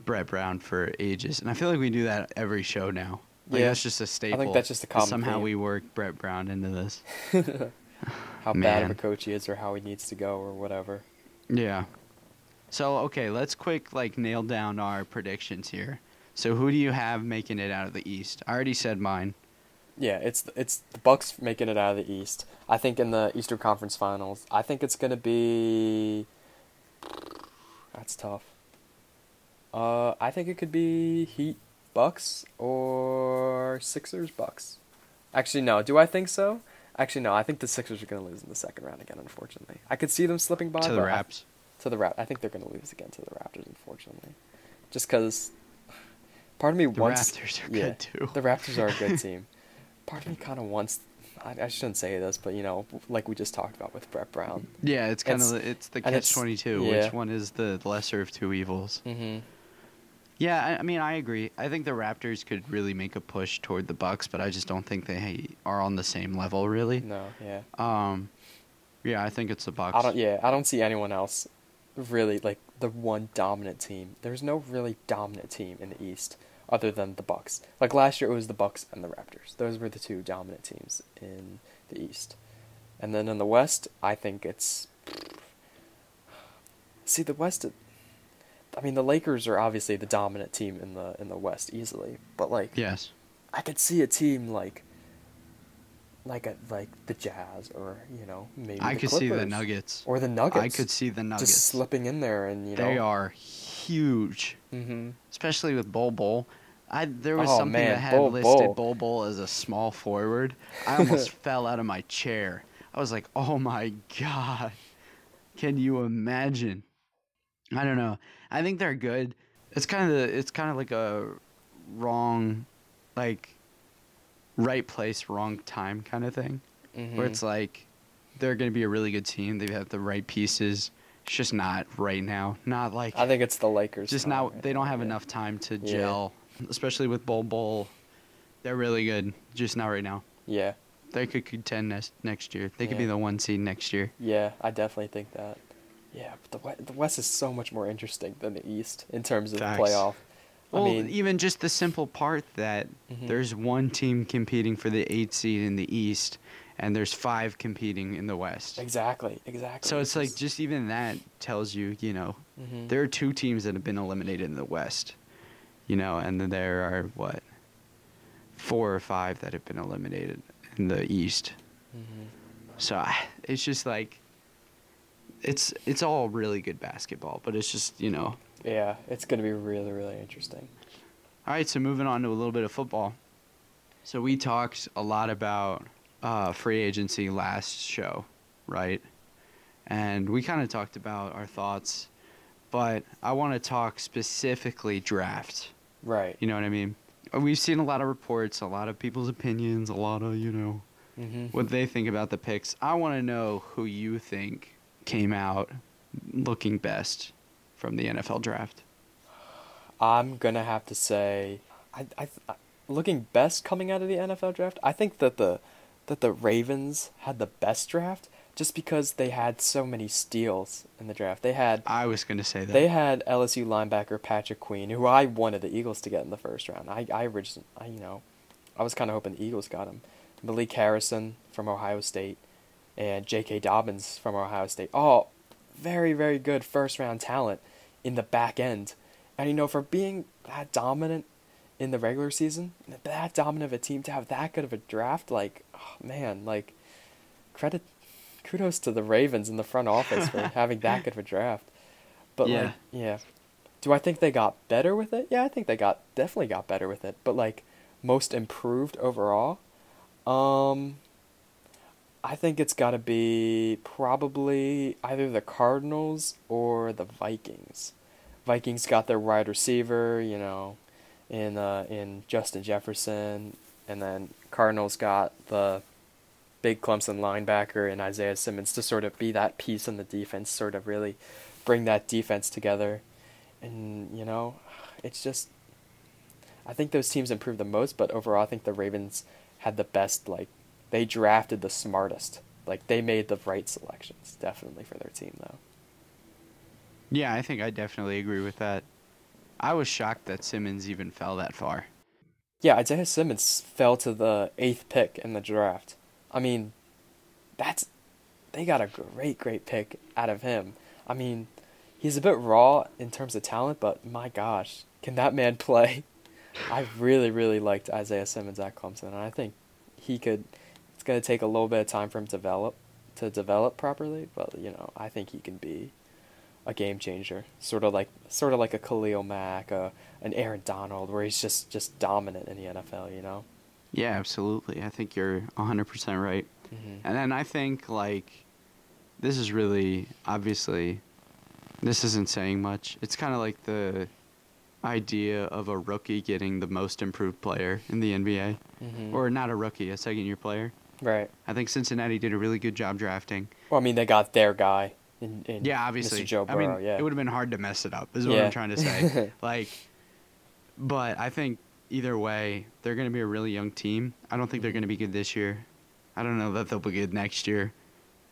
Brett Brown for ages, and I feel like we do that every show now. Like Yeah. that's just a staple. I think that's just a common Somehow theme. we work Brett Brown into this. how bad of a coach he is or how he needs to go or whatever. Yeah. So okay, let's quick like nail down our predictions here. So who do you have making it out of the East? I already said mine. Yeah, it's it's the Bucks making it out of the East. I think in the Eastern Conference Finals, I think it's gonna be. That's tough. Uh, I think it could be Heat Bucks or Sixers Bucks. Actually, no. Do I think so? Actually, no. I think the Sixers are gonna lose in the second round again. Unfortunately, I could see them slipping by. to the I- Raps. to the Rap. I think they're going to lose again to the Raptors, unfortunately. Just because part of me The wants. The Raptors are yeah, good too. The Raptors are a good team. Part of me kind of wants. I, I shouldn't say this, but you know, like we just talked about with Brett Brown. Yeah, it's kind It's- of it's the and catch twenty two. yeah. Which one is the lesser of two evils? Mm-hmm. Yeah, I, mean I agree. I think the Raptors could really make a push toward the Bucks, but I just don't think they are on the same level really. No, yeah. Um, yeah, I think it's the Bucks. I don't. Yeah, I don't see anyone else really like the one dominant team. There's no really dominant team in the East other than the Bucks. Like last year, it was the Bucks and the Raptors. Those were the two dominant teams in the East. And then in the West, I think it's. See the West. I mean, the Lakers are obviously the dominant team in the in the West easily, but like Yes. I could see a team like. Like a like the Jazz or you know maybe I the could see the Nuggets. Or the Nuggets. I could see the Nuggets. Just slipping in there and, you know. They are huge, Mm-hmm. especially with Bol Bol. I there was Oh, something man, that had Bol listed. Bol Bol as a small forward. I almost fell out of my chair. I was like, "Oh my god. Can you imagine?" I don't know. I think they're good. It's kind of it's kind of like a wrong like right place, wrong time kind of thing. Mm-hmm. Where it's like they're going to be a really good team. They have the right pieces. It's just not right now. Not like I think it's the Lakers. just now, now right they don't have yeah. enough time to Yeah. gel, especially with Bol Bol. They're really good. Just not right now. Yeah, They could contend next next year. They could be the one seed next year. yeah, I definitely think that. Yeah, but the West, the West is so much more interesting than the East in terms of Facts. playoff. Well, I mean, even just the simple part that Mhm. there's one team competing for the eight seed in the East, and there's five competing in the West. exactly, exactly. So it's like just even that tells you, you know, Mhm. there are two teams that have been eliminated in the West, you know, and then there are what four or five that have been eliminated in the East. Mhm. So it's just like it's it's all really good basketball, but it's just you know. Yeah, it's gonna be really, really interesting. All right, so moving on to a little bit of football. So we talked a lot about uh, free agency last show, right? And we kind of talked about our thoughts, but I want to talk specifically draft. Right. You know what I mean? We've seen a lot of reports, a lot of people's opinions, a lot of, you know, Mm-hmm. what they think about the picks. I want to know who you think came out looking best from the NFL draft. I'm gonna have to say, I, I, I, looking best coming out of the NFL draft. I think that the that the Ravens had the best draft just because they had so many steals in the draft. They had I was going to say that. they had LSU linebacker Patrick Queen, who I wanted the Eagles to get in the first round. I I originally, I, you know, I was kind of hoping the Eagles got him. Malik Harrison from Ohio State, and J.K. Dobbins from Ohio State. All very very good first round talent in the back end, and you know for being that dominant in the regular season, that dominant of a team to have that good of a draft, like oh, man, like credit, kudos to the Ravens in the front office for having that good of a draft. But Yeah. like, yeah. Do I think they got better with it? Yeah, I think they got definitely got better with it. But like most improved overall, um I think it's got to be probably either the Cardinals or the Vikings. Vikings got their wide receiver, you know, in uh, in Justin Jefferson, and then Cardinals got the big Clemson linebacker in Isaiah Simmons to sort of be that piece in the defense, sort of really bring that defense together. And you know, it's just I think those teams improved the most, but overall I think the Ravens had the best like they drafted the smartest. Like they made the right selections definitely for their team though. Yeah, I think I definitely agree with that. I was shocked that Simmons even fell that far. Yeah, Isaiah Simmons fell to the eighth pick in the draft. I mean, that's they got a great, great pick out of him. I mean, he's a bit raw in terms of talent, but my gosh, can that man play? I really, really liked Isaiah Simmons at Clemson, and I think he could. It's gonna take a little bit of time for him to develop to develop properly, but you know, I think he can be a game changer, sort of like sort of like a Khalil Mack, uh, an Aaron Donald, where he's just just dominant in the NFL. You know. Yeah, absolutely. I think you're 100% right. Mm-hmm. And then I think like this is really obviously this isn't saying much. It's kind of like the idea of a rookie getting the most improved player in the NBA Mm-hmm. or not a rookie, a second year player. Right. I think Cincinnati did a really good job drafting. Well, I mean, they got their guy. In, in Yeah, obviously. Mr. Joe I mean, yeah. it would have been hard to mess it up. Is what Yeah. I'm trying to say. like, but I think either way, they're going to be a really young team. I don't think they're going to be good this year. I don't know that they'll be good next year,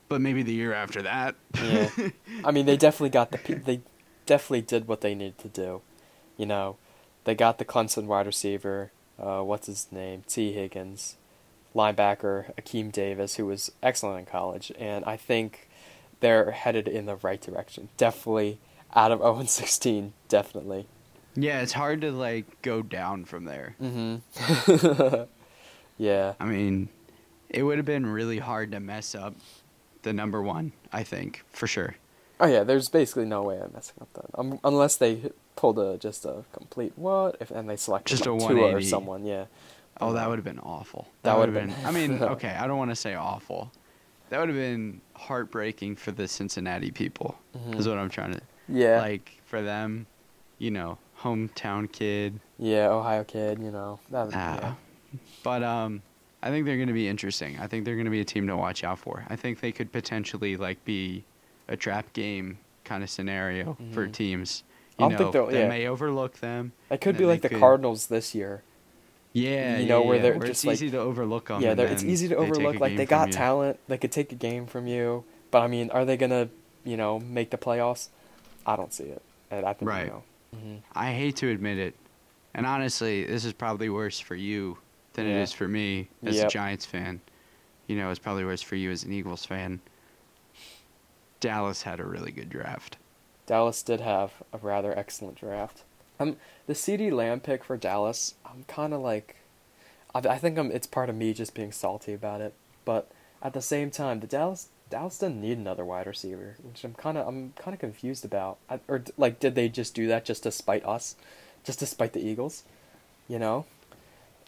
but maybe the year after that. Yeah. I mean, they definitely got the. They definitely did what they needed to do. You know, they got the Clemson wide receiver. Uh, what's his name? Tee Higgins, linebacker Akeem Davis, who was excellent in college, and I think they're headed in the right direction. Definitely out of 0 16. Definitely. yeah, it's hard to like go down from there. Mm-hmm. yeah. I mean, it would have been really hard to mess up the number one. I think for sure. Oh yeah, there's basically no way I'm messing up that um, unless they pulled a just a complete what if and they selected Just a Tua or someone. Yeah. Oh, that would have been awful. that would would've have been- I mean, okay, I don't want to say awful. That would have been heartbreaking for the Cincinnati people. Is Mhm. what I'm trying to. Yeah. Like for them, you know, hometown kid. yeah, Ohio kid. You know. That, Ah. yeah. But um, I think they're going to be interesting. I think they're going to be a team to watch out for. I think they could potentially like be a trap game kind of scenario for Mhm. teams. I don't think know, they'll- they yeah. may overlook them. It could be like the could- Cardinals this year. Yeah, You know, yeah, where yeah, they're where just it's like- easy to overlook them. yeah, it's easy to overlook. Like they got talent. They could take a game from you. But I mean, are they gonna, you know, make the playoffs? I don't see it. And I think Right. You know. hmm I hate to admit it, And honestly, this is probably worse for you than it Yeah. is for me as a Giants fan. You know, it's probably worse for you as an Eagles fan. Dallas had a really good draft. Dallas did have a rather excellent draft. Um, the CeeDee Lamb pick for Dallas, I'm kind of like, I, I think I'm. It's part of me just being salty about it, but at the same time, the Dallas Dallas didn't need another wide receiver, which I'm kind of I'm kind of confused about. I, or like, did they just do that just to spite us, just to spite the Eagles? You know,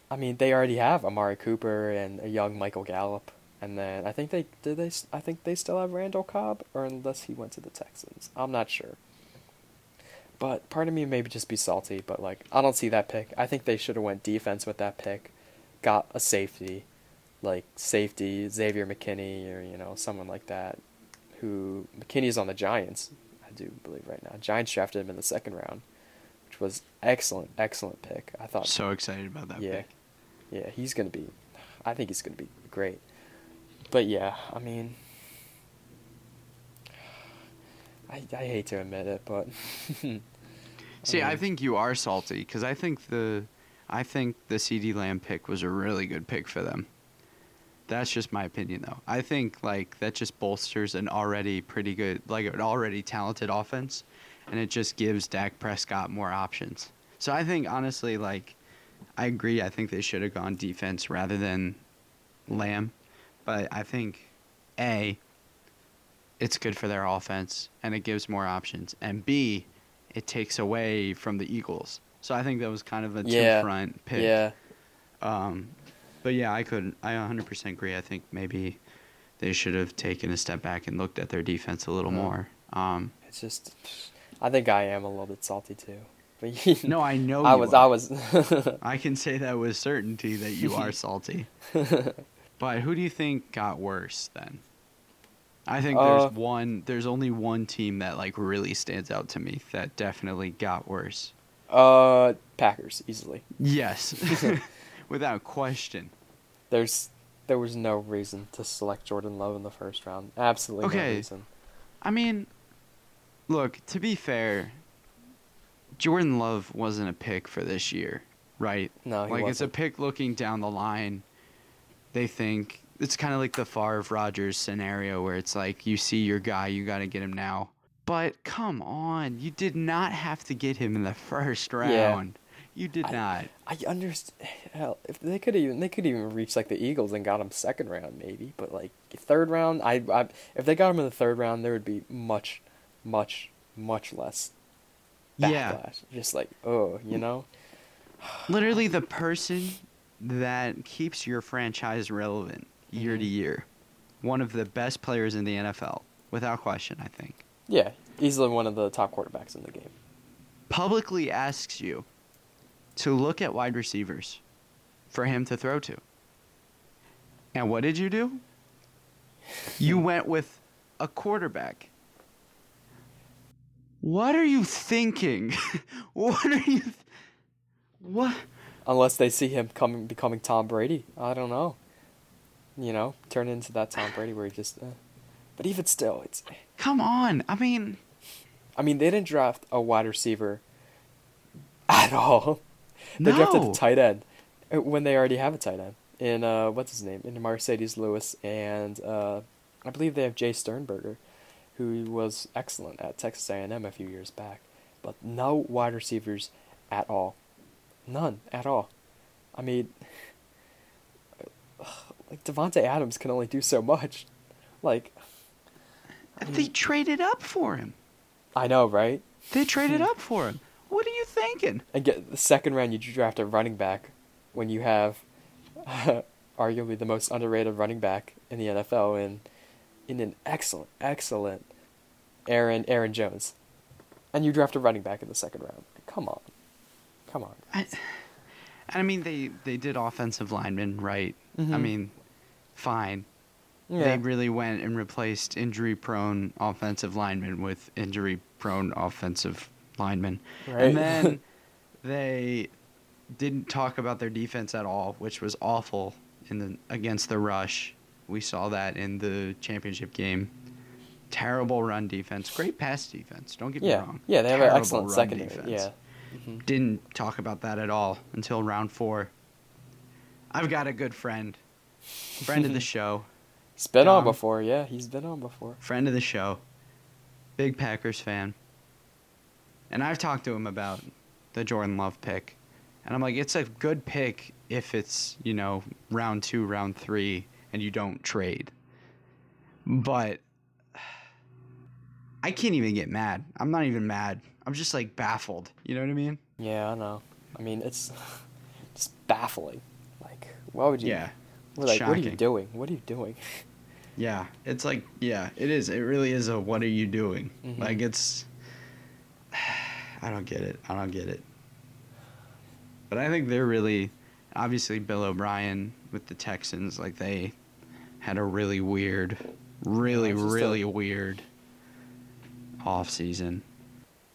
I mean, they already have Amari Cooper and a young Michael Gallup. And then I think they did they I think they still have Randall Cobb or unless he went to the Texans. I'm not sure. But part of me maybe just be salty, but like I don't see that pick. I think they should have went defense with that pick, got a safety, like safety Xavier McKinney or you know someone like that, who McKinney's on the Giants, I do believe right now. Giants drafted him in the second round, which was excellent, excellent pick. I thought So excited about that yeah, pick. yeah, he's gonna be. I think he's gonna be great. But yeah, I mean, I I hate to admit it, but See, I think you are salty because I think the, I think the CeeDee Lamb pick was a really good pick for them. That's just my opinion, though. I think like that just bolsters an already pretty good, like an already talented offense, and it just gives Dak Prescott more options. So I think honestly, like, I agree. I think they should have gone defense rather than Lamb, but I think a, it's good for their offense and it gives more options, and b, it takes away from the Eagles. So I think that was kind of a Yeah. two front pick. yeah, Um, but yeah, I could. I 100% agree. I think maybe they should have taken a step back and looked at their defense a little Yeah. more. Um, it's just. I think I am a little bit salty too. But no, I know. I you was are. I was. I can say that with certainty that you are salty. but who do you think got worse then? I think Uh, there's one. There's only one team that like really stands out to me that definitely got worse. uh, Packers easily. Yes, without question. There's there was no reason to select Jordan Love in the first round. Absolutely no Okay. reason. I mean, look, to be fair, Jordan Love wasn't a pick for this year, right? No, he like it's a pick looking down the line. They think it's kind of like the Favre Rogers scenario where it's like you see your guy, you got to get him now. But come on, you did not have to get him in the first round. Yeah. You did I- not. I understand. Hell, if they could even they could even reach like the Eagles and got him second round maybe, but like third round, I, I if they got him in the third round, there would be much, much, much less backlash. Yeah. Just like oh, you know. Literally the person that keeps your franchise relevant year to Mhm. year. One of the best players in the NFL, without question, I think. Yeah, easily one of the top quarterbacks in the game. Publicly asks you to look at wide receivers for him to throw to. And what did you do? You went with a quarterback. What are you thinking? what are you th- What? Unless they see him coming becoming Tom Brady, I don't know. You know, turn into that Tom Brady where he just. Uh, but even still, it's. Come on. I mean, I mean, they didn't draft a wide receiver at all. They drafted a tight end uh, when they already have a tight end in uh, what's his name in Marcedes Lewis, and uh, I believe they have Jace Sternberger, who was excellent at Texas A&M a few years back, but no wide receivers at all, none at all. I mean, like Davante Adams can only do so much, like they traded up for him. I know, right? They traded up for him. What are you thinking? and get the second round you draft a running back when you have arguably the most underrated running back in the NFL in in an excellent excellent Aaron Aaron Jones. And you draft a running back in the second round. Come on. Come on. I, I mean, they they did offensive linemen, right? I Mhm. mean, fine. Yeah. They really went and replaced injury-prone offensive linemen with injury-prone offensive linemen, Right. and then they didn't talk about their defense at all, which was awful in the against the rush. We saw that in the championship game. Terrible run defense, great pass defense. Don't get yeah. me wrong. Yeah, they have an excellent run secondary. defense. Yeah. Mhm. Didn't talk about that at all until round four. I've got a good friend, friend of the show, He's been on before, yeah. He's been on before. friend of the show, big Packers fan. And I've talked to him about the Jordan Love pick. And I'm like, it's a good pick if it's, you know, round two, round three, and you don't trade. But I can't even get mad. I'm not even mad. I'm just like baffled. You know what I mean? Yeah, I know. I mean, it's just baffling. Like, why would you? Yeah. We're like, what are you doing? What are you doing? Yeah. It's like, yeah, it is. It really is a what are you doing? Mhm. Like, it's. I don't get it. I don't get it. But I think they're really. Obviously, Bill O'Brien with the Texans, like, they had a really weird, really, just a- really weird off season.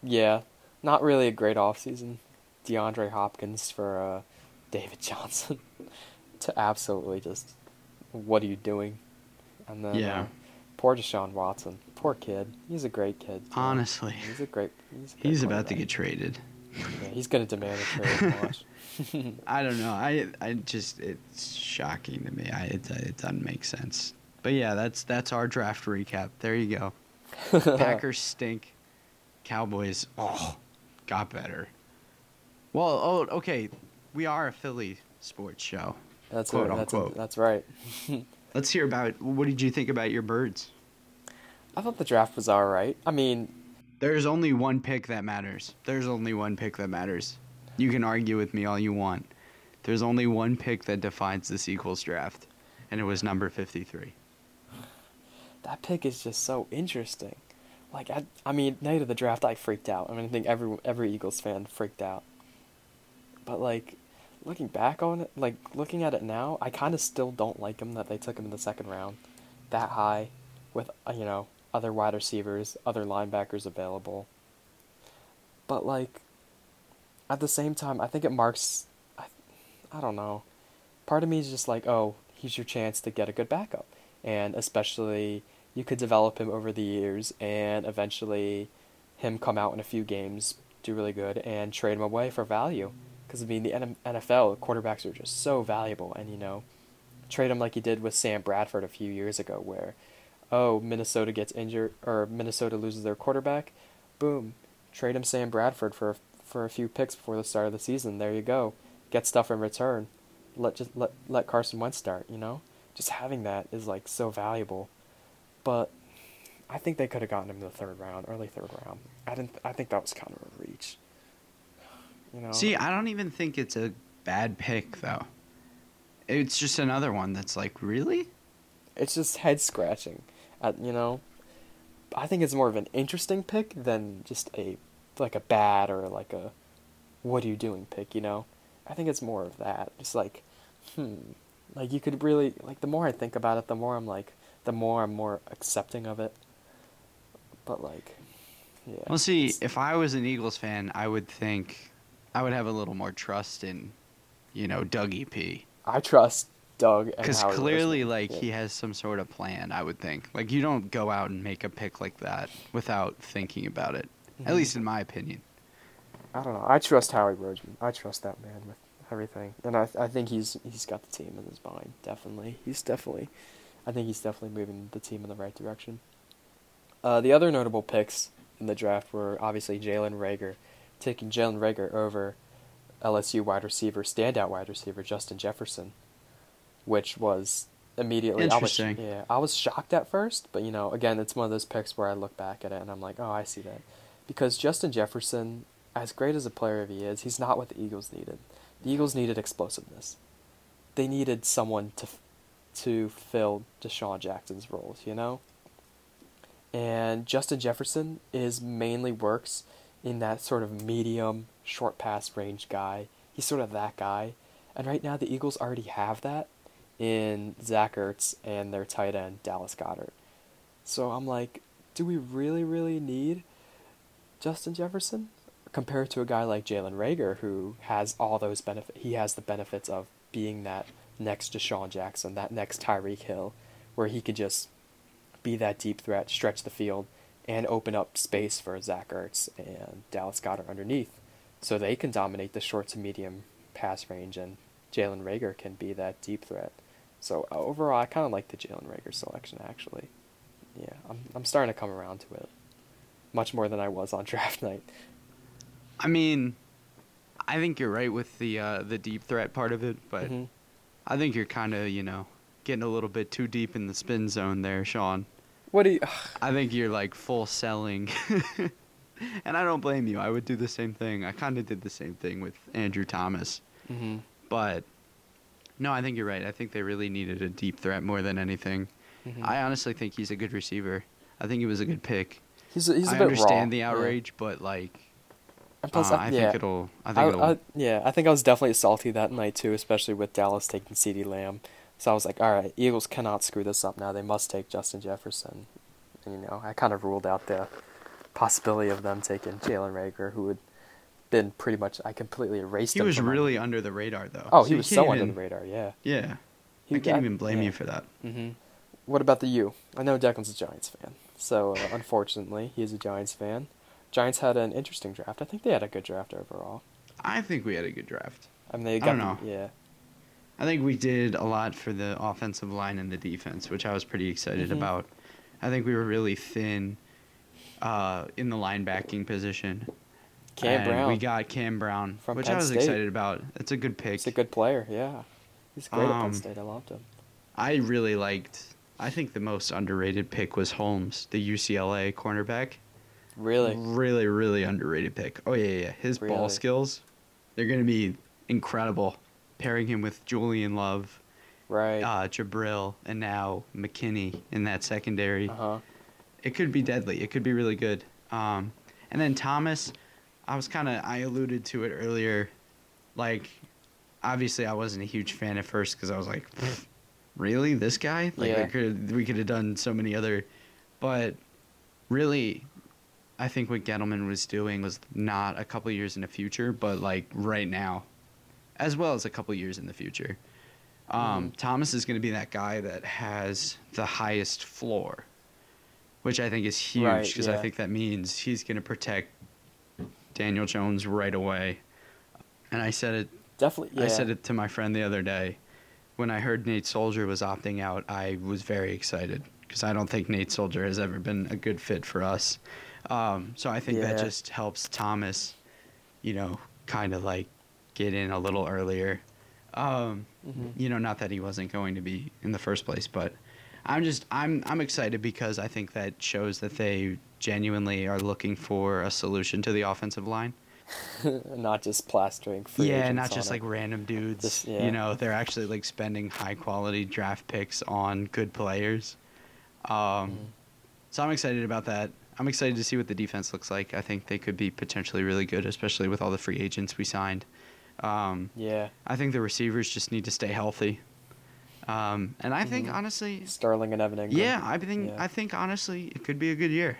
Yeah, not really a great offseason. DeAndre Hopkins for uh, David Johnson to absolutely just, what are you doing? And then Yeah. uh, poor Deshaun Watson, poor kid. He's a great kid. know. Honestly. he's a great. He's, a He's about to get traded. Yeah, he's gonna demand a trade. I don't know. I I just it's shocking to me. I it, it doesn't make sense. But yeah, that's that's our draft recap. There you go. Packers stink. Cowboys oh got better. Well, oh okay, we are a Philly sports show. That's Quote, right. That's, unquote. that's right. Let's hear about what did you think about your birds? I thought the draft was all right. I mean, There's only one pick that matters. There's only one pick that matters. You can argue with me all you want. There's only one pick that defines the Eagles draft, and it was number 53. that pick is just so interesting. Like I, I mean, night of the draft, I freaked out. I mean, I think every every Eagles fan freaked out. But like, looking back on it, like looking at it now, I kind of still don't like him that they took him in the second round, that high, with uh, you know other wide receivers, other linebackers available. But like, at the same time, I think it marks, I, I don't know. Part of me is just like, oh, he's your chance to get a good backup, and especially you could develop him over the years, and eventually, him come out in a few games, do really good, and trade him away for value. Because I mean, the NFL quarterbacks are just so valuable, and you know, trade him like you did with Sam Bradford a few years ago, where, oh, Minnesota gets injured or Minnesota loses their quarterback, boom, trade him Sam Bradford for for a few picks before the start of the season. There you go, get stuff in return. Let just let let Carson Wentz start. You know, just having that is like so valuable. But I think they could have gotten him in the third round, early third round. I didn't. I think that was kind of a reach. You know. See, I don't even think it's a bad pick though. It's just another one that's like, really? It's just head scratching. Uh, you know, I think it's more of an interesting pick than just a like a bad or like a what are you doing pick. You know, I think it's more of that. Just like, hmm, like you could really like. The more I think about it, the more I'm like, the more I'm more accepting of it. But like, yeah. Well, see, if I was an Eagles fan, I would think I would have a little more trust in, you know, Dougie P. I trust Doug Because clearly, like, Yeah. he has some sort of plan, I would think. Like, you don't go out and make a pick like that without thinking about it. At Mhm. least in my opinion. I don't know. I trust Howie Roseman. I trust that man with everything, and I I think he's he's got the team in his mind. Definitely, he's definitely. I think he's definitely moving the team in the right direction. Uh, the other notable picks in the draft were obviously Jalen Reagor, taking Jalen Reagor over LSU wide receiver, standout wide receiver Justin Jefferson, which was immediately Interesting. I was, yeah, I was shocked at first, but you know, again, it's one of those picks where I look back at it and I'm like, oh, I see that, because Justin Jefferson, as great as a player as he is, he's not what the Eagles needed. The Eagles needed explosiveness. They needed someone to to fill DeSean Jackson's roles, you know. And Justin Jefferson is mainly works in that sort of medium, short pass range guy. He's sort of that guy. And right now, the Eagles already have that in Zach Ertz and their tight end, Dallas Goedert. So I'm like, do we really, really need Justin Jefferson compared to a guy like Jalen Reagor who has all those benefits? He has the benefits of being that next DeSean Jackson, that next Tyreek Hill, where he could just be that deep threat, stretch the field, and open up space for Zach Ertz and Dallas Goedert underneath. so they can dominate the short to medium pass range, and Jalen Reagor can be that deep threat. So uh, overall, I kind of like the Jalen Reagor selection actually. Yeah, I'm I'm starting to come around to it, much more than I was on draft night. I mean, I think you're right with the uh, the deep threat part of it, but Mhm. I think you're kind of you know getting a little bit too deep in the spin zone there, Sean. What do you? I think you're like full selling. and I don't blame you. I would do the same thing. I kind of did the same thing with Andrew Thomas. hmm But no, I think you're right. I think they really needed a deep threat more than anything. hmm I honestly think he's a good receiver. I think he was a good pick. he's a, he's a I bit understand raw. the yeah. outrage, but like, And plus, uh, I- I yeah. think it'll. I I, think it'll. I- yeah, I think I was definitely salty that night too, especially with Dallas taking CeeDee Lamb. So I was like, all right, Eagles cannot screw this up now. They must take Justin Jefferson. And, you know, I kind of ruled out the possibility of them taking Jalen Reagor, who had been pretty much I completely erased. he him was from my- really under the radar, though. Oh, So he was so under the radar. Yeah. Yeah, He I can't got- even blame yeah. you for that. hmm What about the U? I know Declan's a Giants fan, so uh, unfortunately, he is a Giants fan. Giants had an interesting draft. I think they had a good draft overall. I think we had a good draft. I mean, they I got don't the- know. yeah. I think we did a lot for the offensive line and the defense, which I was pretty excited Mhm. about. I think we were really thin uh, in the linebacking position. Cam and Brown. We got Cam Brown, From which Penn I was State. excited about. It's a good pick. He's a good player, yeah. He's great at Penn Um, State. I loved him. I really liked. I think the most underrated pick was Holmes, the UCLA cornerback. Really? Really, really underrated pick. Oh yeah, yeah. yeah. His ball skills, they're gonna be incredible. Pairing him with Julian Love, Right. uh, Jabrill, and now McKinney in that secondary. Uh huh. it could be deadly. It could be really good. Um, and then Thomas, I was kind of I alluded to it earlier. Like, obviously, I wasn't a huge fan at first because I was like, really, this guy? Like, Yeah. we could we could have done so many other, but really, I think what Gettleman was doing was not a couple years in the future, but like right now, as well as a couple years in the future. Um, Mhm. Thomas is going to be that guy that has the highest floor, which I think is huge Right, because I think that means he's going to protect Daniel Jones right away. And I said it. Definitely. Yeah. I said it to my friend the other day. When I heard Nate Solder was opting out, I was very excited because I don't think Nate Solder has ever been a good fit for us. Um, so I think that just helps Thomas, you know, kind of like get in a little earlier. Um, Mhm. you know, not that he wasn't going to be in the first place, but I'm just I'm I'm excited because I think that shows that they genuinely are looking for a solution to the offensive line. not just plastering. Free yeah, not just it. like random dudes. Yeah. You know, they're actually like spending high quality draft picks on good players. Um, Mhm. So I'm excited about that. I'm excited to see what the defense looks like. I think they could be potentially really good, especially with all the free agents we signed. Um, Yeah. I think the receivers just need to stay healthy. Um, and I think Mhm. honestly, Sterling and Evan Engram. yeah, I think Yeah. I think honestly it could be a good year.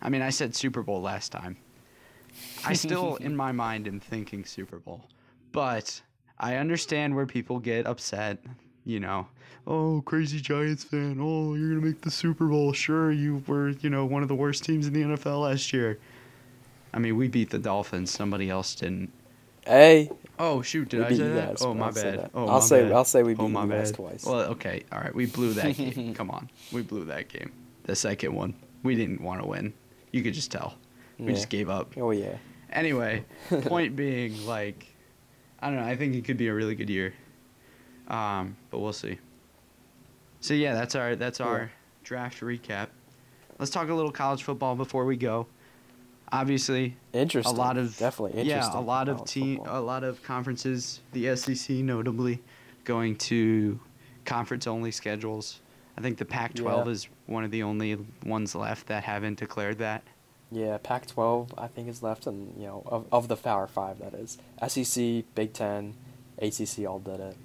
I mean, I said Super Bowl last time. I still, in my mind, am thinking Super Bowl, but I understand where people get upset. You know, oh, crazy Giants fan. Oh, you're gonna make the Super Bowl. Sure, you were, you know, one of the worst teams in the NFL last year. I mean, we beat the Dolphins. Somebody else didn't. Hey. Oh shoot! Did we I say that? guys. Oh my I'll say bad. that. Oh I'll my say bad. I'll say we Oh beat my you guys bad. twice. Well, okay, all right. We blew that game. Come on, we blew that game. The second one, we didn't want to win. You could just tell. We Yeah. just gave up. Oh yeah. Anyway, point being, like, I don't know. I think it could be a really good year. Um, but we'll see. So yeah, that's our that's Yeah. our draft recap. Let's talk a little college football before we go. Obviously, Interesting. a lot of definitely interesting. Yeah, a lot of team, football. a lot of conferences. The SEC notably going to conference only schedules. I think the Pac-12 Yeah. is one of the only ones left that haven't declared that. Yeah, Pac-12 I think is left, and you know of of the Power Five that is. SEC, Big Ten, ACC all did it.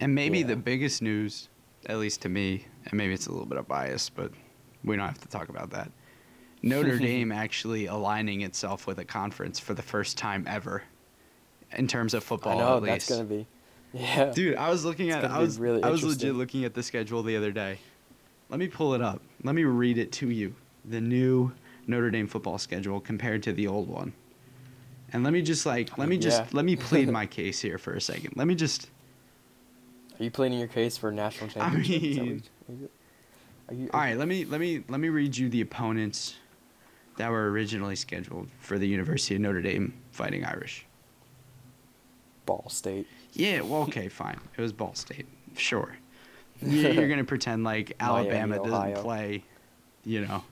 And maybe Yeah. the biggest news, at least to me, and maybe it's a little bit of bias, but we don't have to talk about that. Notre Dame actually aligning itself with a conference for the first time ever, in terms of football. I know at that's gonna be. Yeah. Dude, I was looking It's at I was really I was legit looking at the schedule the other day. Let me pull it up. Let me read it to you. The new Notre Dame football schedule compared to the old one. And let me just like let me just Yeah. let me plead my case here for a second. Let me just Are you pleading your case for national championship? What mean- you, All right, let me let me let me read you the opponents that were originally scheduled for the University of Notre Dame Fighting Irish. Ball State. Yeah, well, okay, fine. It was Ball State, sure. You- You're gonna pretend like Miami, Alabama doesn't Ohio. play, you know.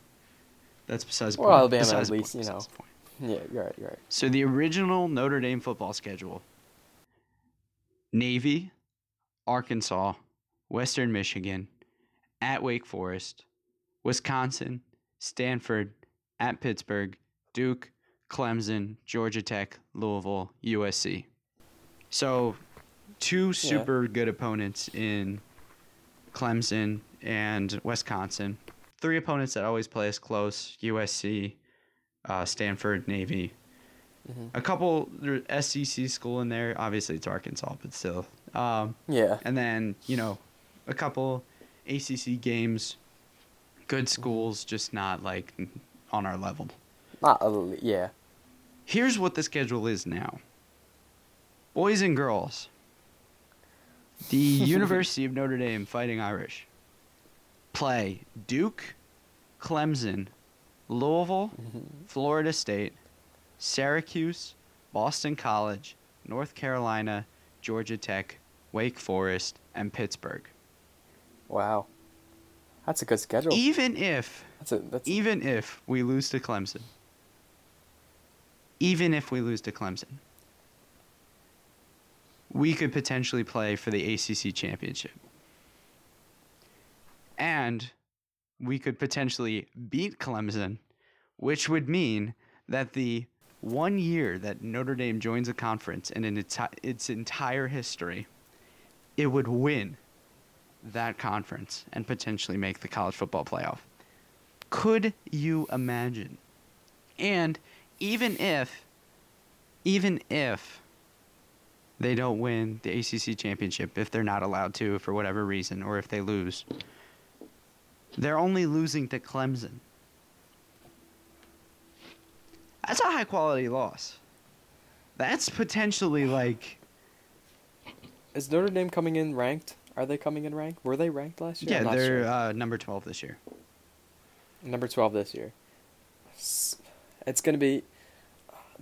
That's besides Well, point. Alabama Besides at least, point, you know. point. Yeah, you're right. You're right. So the original Notre Dame football schedule: Navy, Arkansas, Western Michigan, at Wake Forest, Wisconsin, Stanford, at Pittsburgh, Duke, Clemson, Georgia Tech, Louisville, USC. So, two super good opponents in Clemson and Wisconsin. Three opponents that always play us close: USC, uh, Stanford, Navy. Mhm. A couple SEC school in there. Obviously, it's Arkansas, but still. Um, Yeah. and then you know, a couple ACC games. Good Mm-hmm. schools, just not like on our level. Not a, yeah. Here's what the schedule is now. Boys and girls. The University of Notre Dame Fighting Irish play Duke, Clemson, Louisville, Mhm. Florida State, Syracuse, Boston College, North Carolina, Georgia Tech, Wake Forest, and Pittsburgh. Wow. That's a good schedule. Even if That's a that's even if we lose to Clemson, even if we lose to Clemson, we could potentially play for the ACC championship. And we could potentially beat Clemson, which would mean that the one year that Notre Dame joins a conference and in its, its entire history, it would win that conference and potentially make the college football playoff. Could you imagine? And even if, even if they don't win the ACC championship, if they're not allowed to for whatever reason, or if they lose, they're only losing to Clemson. That's a high quality loss. That's potentially like is Notre Dame coming in ranked? Are they coming in ranked? Were they ranked last year? yeah, they're sure. uh, number twelve this year. Number twelve this year. It's gonna be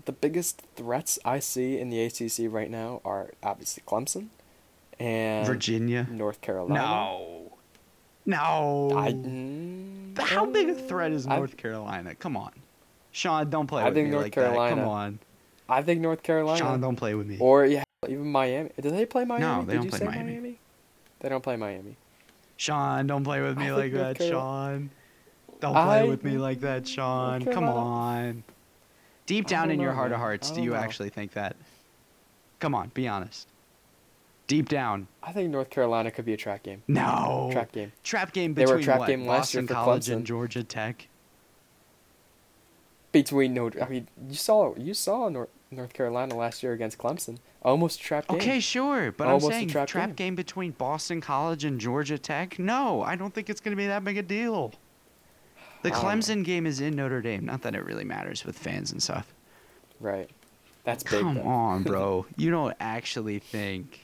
the biggest threats I see in the ACC right now are obviously Clemson and Virginia. North Carolina. No. No. I, mm, How big a threat is I- North Carolina? Come on. Sean, don't play I with think me North like that. Come on. I think North Carolina. Sean, don't play with me. Or yeah, even Miami. Did they play Miami? No, they Did don't you play say Miami. They don't play Miami. Sean, don't play with me think like that, Carol- Sean. Don't play I- with me like that, Sean. Come on. Deep down don't in your know, heart of hearts, do you know. actually think that? Come on, be honest. Deep down, I think North Carolina could be a track game. no. Track game. Trap game They were a between trap what? game last year Boston for College and Georgia Tech. Between Notre, I mean, you saw you saw North North Carolina last year against Clemson. Almost a trap game. Okay, sure, but Almost a I'm saying trap trap, game. game. between Boston College and Georgia Tech. No, I don't think it's going to be that big a deal. The oh, I don't. Clemson game is in Notre Dame. Not that it really matters with fans and stuff. Right. That's big. Come though. on, bro. you don't actually think.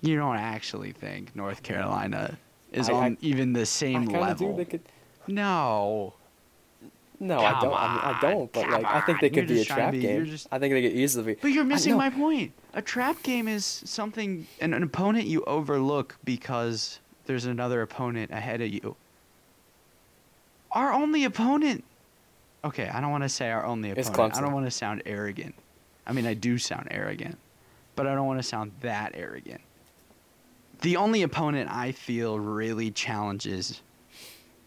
You don't actually think North Carolina is I- I- on even the same level? do. They could. No. No, I don't. I, mean, I don't. But like, I think they could You're be a just trying to trap be- game. just- I think they could easily be. But you're missing my point. A trap game is something an, an opponent you overlook because there's another opponent ahead of you. Our only opponent. Okay, I don't want to say our only It's opponent. I Clemson. don't want to sound arrogant. I mean, I do sound arrogant, but I don't want to sound that arrogant. The only opponent I feel really challenges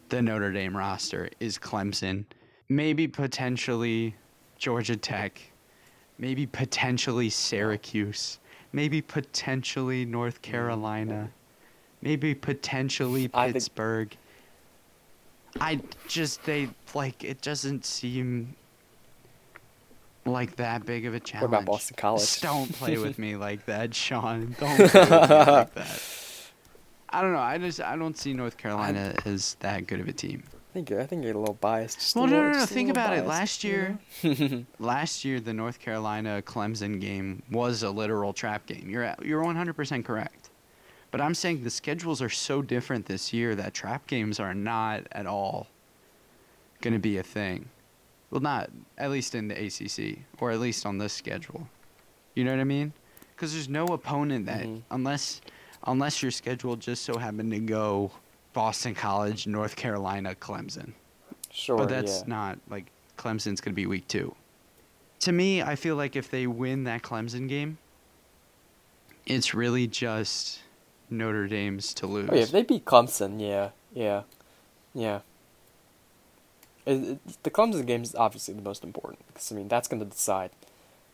the Notre Dame roster is Clemson, maybe potentially Georgia Tech, maybe potentially Syracuse, maybe potentially North mm-hmm. Carolina, maybe potentially I think- Pittsburgh. I just they like it doesn't seem like that big of a challenge. What about Boston College? Just don't play with me like that, Sean. Don't play with me like that. I don't know. I just I don't see North Carolina as that good of a team. I think I think you're a little biased. Just Well, no, little- no, no. a Think about it. Last year, know? last year the North Carolina Clemson game was a literal trap game. You're you're 100% correct. But I'm saying the schedules are so different this year that trap games are not at all going to be a thing. Well, not at least in the ACC or at least on this schedule. You know what I mean? Because there's no opponent that Mhm. unless unless your schedule just so happened to go Boston College, North Carolina, Clemson. sure, But that's yeah. not like Clemson's going to be week two. To me, I feel like if they win that Clemson game, it's really just Notre Dame's to lose. Oh, yeah, if they beat Clemson, yeah, yeah, yeah. It, it- the Clemson game is obviously the most important because I mean that's going to decide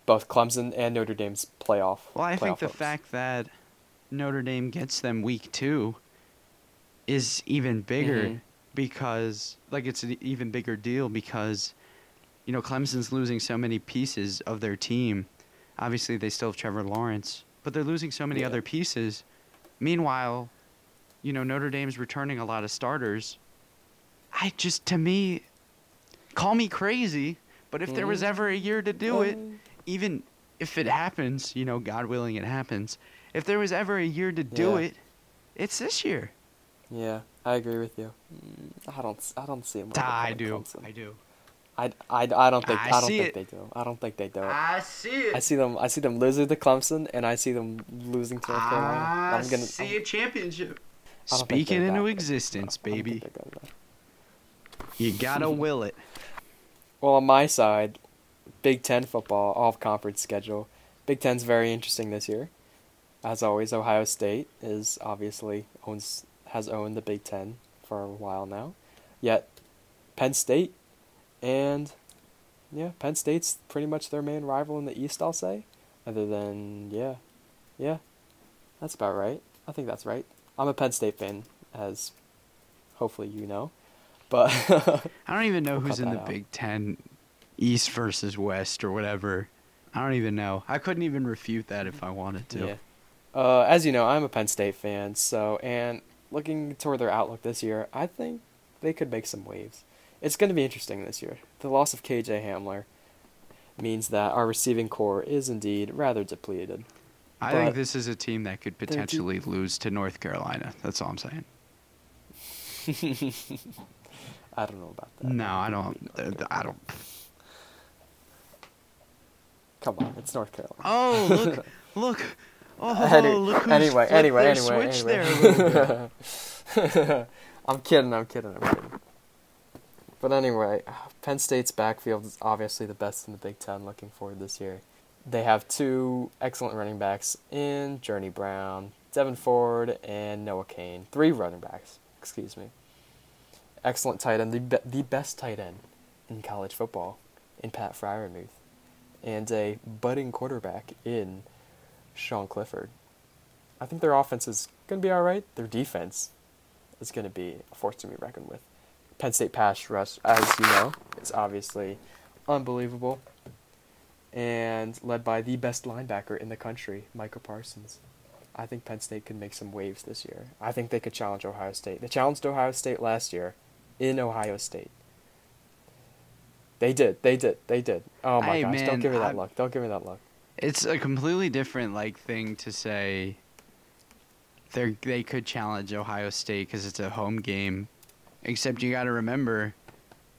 both Clemson and Notre Dame's playoff. well, I think the hopes. fact that Notre Dame gets them week two is even bigger Mhm. because, like, it's an even bigger deal because, you know, Clemson's losing so many pieces of their team. Obviously, they still have Trevor Lawrence, but they're losing so many Yeah. other pieces. Meanwhile, you know, Notre Dame's returning a lot of starters. I just, to me, call me crazy, but if there was Mhm. ever a year to do it, Um, even if it happens, you know, God willing it happens, if there was ever a year to do Yeah. it, it's this year. Yeah, I agree with you. Mm, I don't. I don't see them. I do. I do. I, I, I don't think. I I, don't think it. they do. I don't think they do. I see it. I see them. I see them losing to Clemson, and I see them losing to North Carolina. I I'm gonna. see I'm- a championship. Speaking into good. existence, baby. they're good enough. You gotta will it. Well, on my side, Big Ten football off conference schedule. Big Ten's very interesting this year. As always, Ohio State is obviously owns has owned the Big Ten for a while now. Yet, Penn State and yeah, Penn State's pretty much their main rival in the East. I'll say, other than yeah, yeah, that's about right. I think that's right. I'm a Penn State fan, as hopefully you know, but I don't even know We'll who's in the out. Big Ten, East versus West or whatever. I don't even know. I couldn't even refute that if I wanted to. Yeah. Uh, as you know, I'm a Penn State fan, so and looking toward their outlook this year, I think they could make some waves. It's going to be interesting this year. The loss of KJ Hamler means that our receiving corps is indeed rather depleted. I think this is a team that could potentially lose to North Carolina. That's all I'm saying. I don't know about that. No, I don't. uh, I don't. Come on, it's North Carolina. Oh, look, look. Oh, Any- look who's anyway, flipped anyway, anyway, anyway. there a bit. I'm kidding, I'm kidding, I'm kidding. But anyway, Penn State's backfield is obviously the best in the Big Ten looking forward this year. They have two excellent running backs in Journey Brown, Devyn Ford, and Noah Cain. Three running backs, excuse me. Excellent tight end, the, be- the best tight end in college football in Pat Freiermuth. And a budding quarterback in Sean Clifford. I think their offense is going to be all right. Their defense is going to be a force to be reckoned with. Penn State pass rush, as you know, is obviously unbelievable. And led by the best linebacker in the country, Micah Parsons. I think Penn State could make some waves this year. I think they could challenge Ohio State. They challenged Ohio State last year in Ohio State. They did. They did. They did. Oh my Hey, gosh! man, don't give me that I'm- look. Don't give me that look. It's a completely different like thing to say. They they could challenge Ohio State because it's a home game, except you got to remember,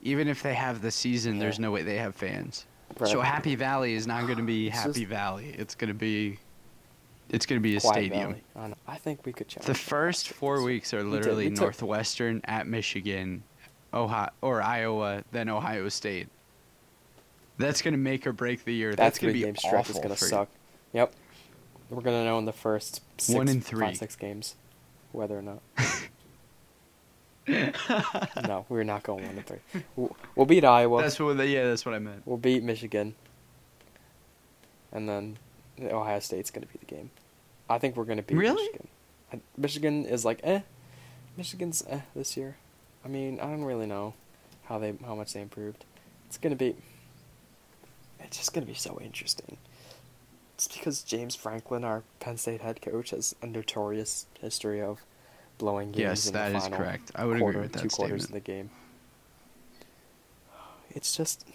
even if they have the season, there's no way they have fans. Right. So Happy Valley is not going to be Happy just- Valley. It's going to be, it's going to be a Quiet stadium. I. I think we could challenge. The first four weeks are We literally we took- Northwestern at Michigan, Ohio or Iowa, then Ohio State. That's gonna make or break the year. That That's gonna three be game stretch is awful gonna for you. suck. Yep. We're gonna know in the first six, One five, three. six games whether or not. no, we're not going one to three. We'll, we'll beat Iowa. That's what. Yeah, that's what I meant. We'll beat Michigan. And then Ohio State's gonna be the game. I think we're gonna beat Really? Michigan. Michigan is like eh. Michigan's eh this year. I mean, I don't really know how they how much they improved. It's gonna be. It's just gonna be so interesting. It's because James Franklin, our Penn State head coach, has a notorious history of blowing games Yes, in that the is correct. I would quarter, agree with two that quarters statement. of the game. it's just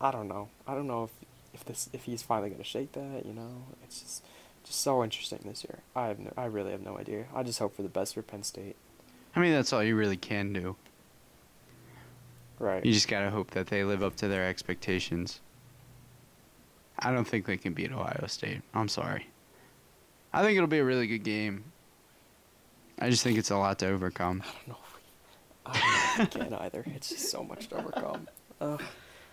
I don't know. I don't know if if this if he's finally gonna shake that. You know, it's just just so interesting this year. I have no, I really have no idea. I just hope for the best for Penn State. I mean, that's all you really can do. Right. You just gotta hope that they live up to their expectations. I don't think they can beat Ohio State. I'm sorry. I think it'll be a really good game. I just think it's a lot to overcome. I don't know. If we, I don't know if we can either. It's just so much to overcome. Uh,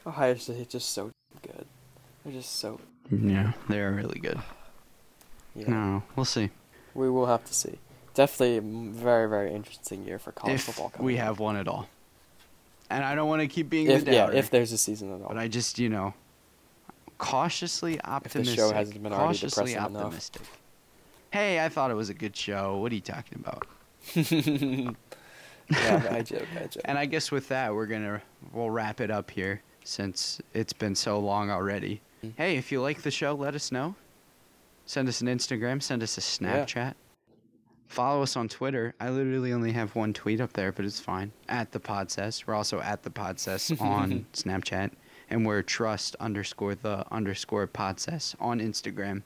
Ohio State is just so good. They're just so. Yeah, they're really good. Yeah. No, we'll see. We will have to see. Definitely very very interesting year for college if football. Coming we have one at all. And I don't want to keep being if the yeah, if there's a season at all. but I just, you know, cautiously optimistic. the optimistic. show hasn't been already depressing enough. Hey, I thought it was a good show. What are you talking about? yeah, I joke. I joke. And I guess with that, we're gonna we'll wrap it up here since it's been so long already. Mm. Hey, if you like the show, let us know. Send us an Instagram. Send us a Yeah. Snapchat. Follow us on Twitter. I literally only have one tweet up there, but it's fine. At the Podsess. We're also at the Podsess on Snapchat, and we're trust underscore the underscore Podsess on Instagram.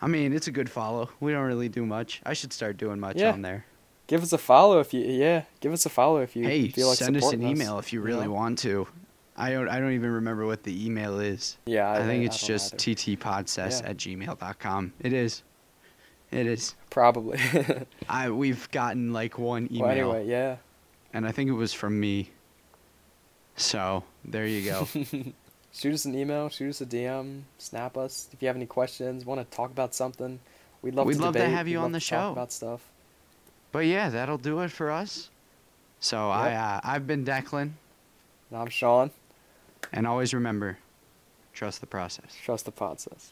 I mean, it's a good follow. We don't really do much. I should start doing much Yeah. on there. Give us a follow if you yeah. Give us a follow if you hey, feel like send us an email if you really know? want to. I don't. I don't even remember what the email is. Yeah, I, I, think I it's don't just either. ttpodsess Yeah. at gmail.com. It is. It is. probably. I we've gotten like one email, well, anyway, yeah. and I think it was from me. So there you go. shoot us an email, shoot us a DM, snap us if you have any questions, want to talk about something. We'd love We'd to love to have you we'd on the show. about stuff. but yeah, that'll do it for us. So I uh, I've been Declan, And I'm Sean. and always remember, trust the process. Trust the process.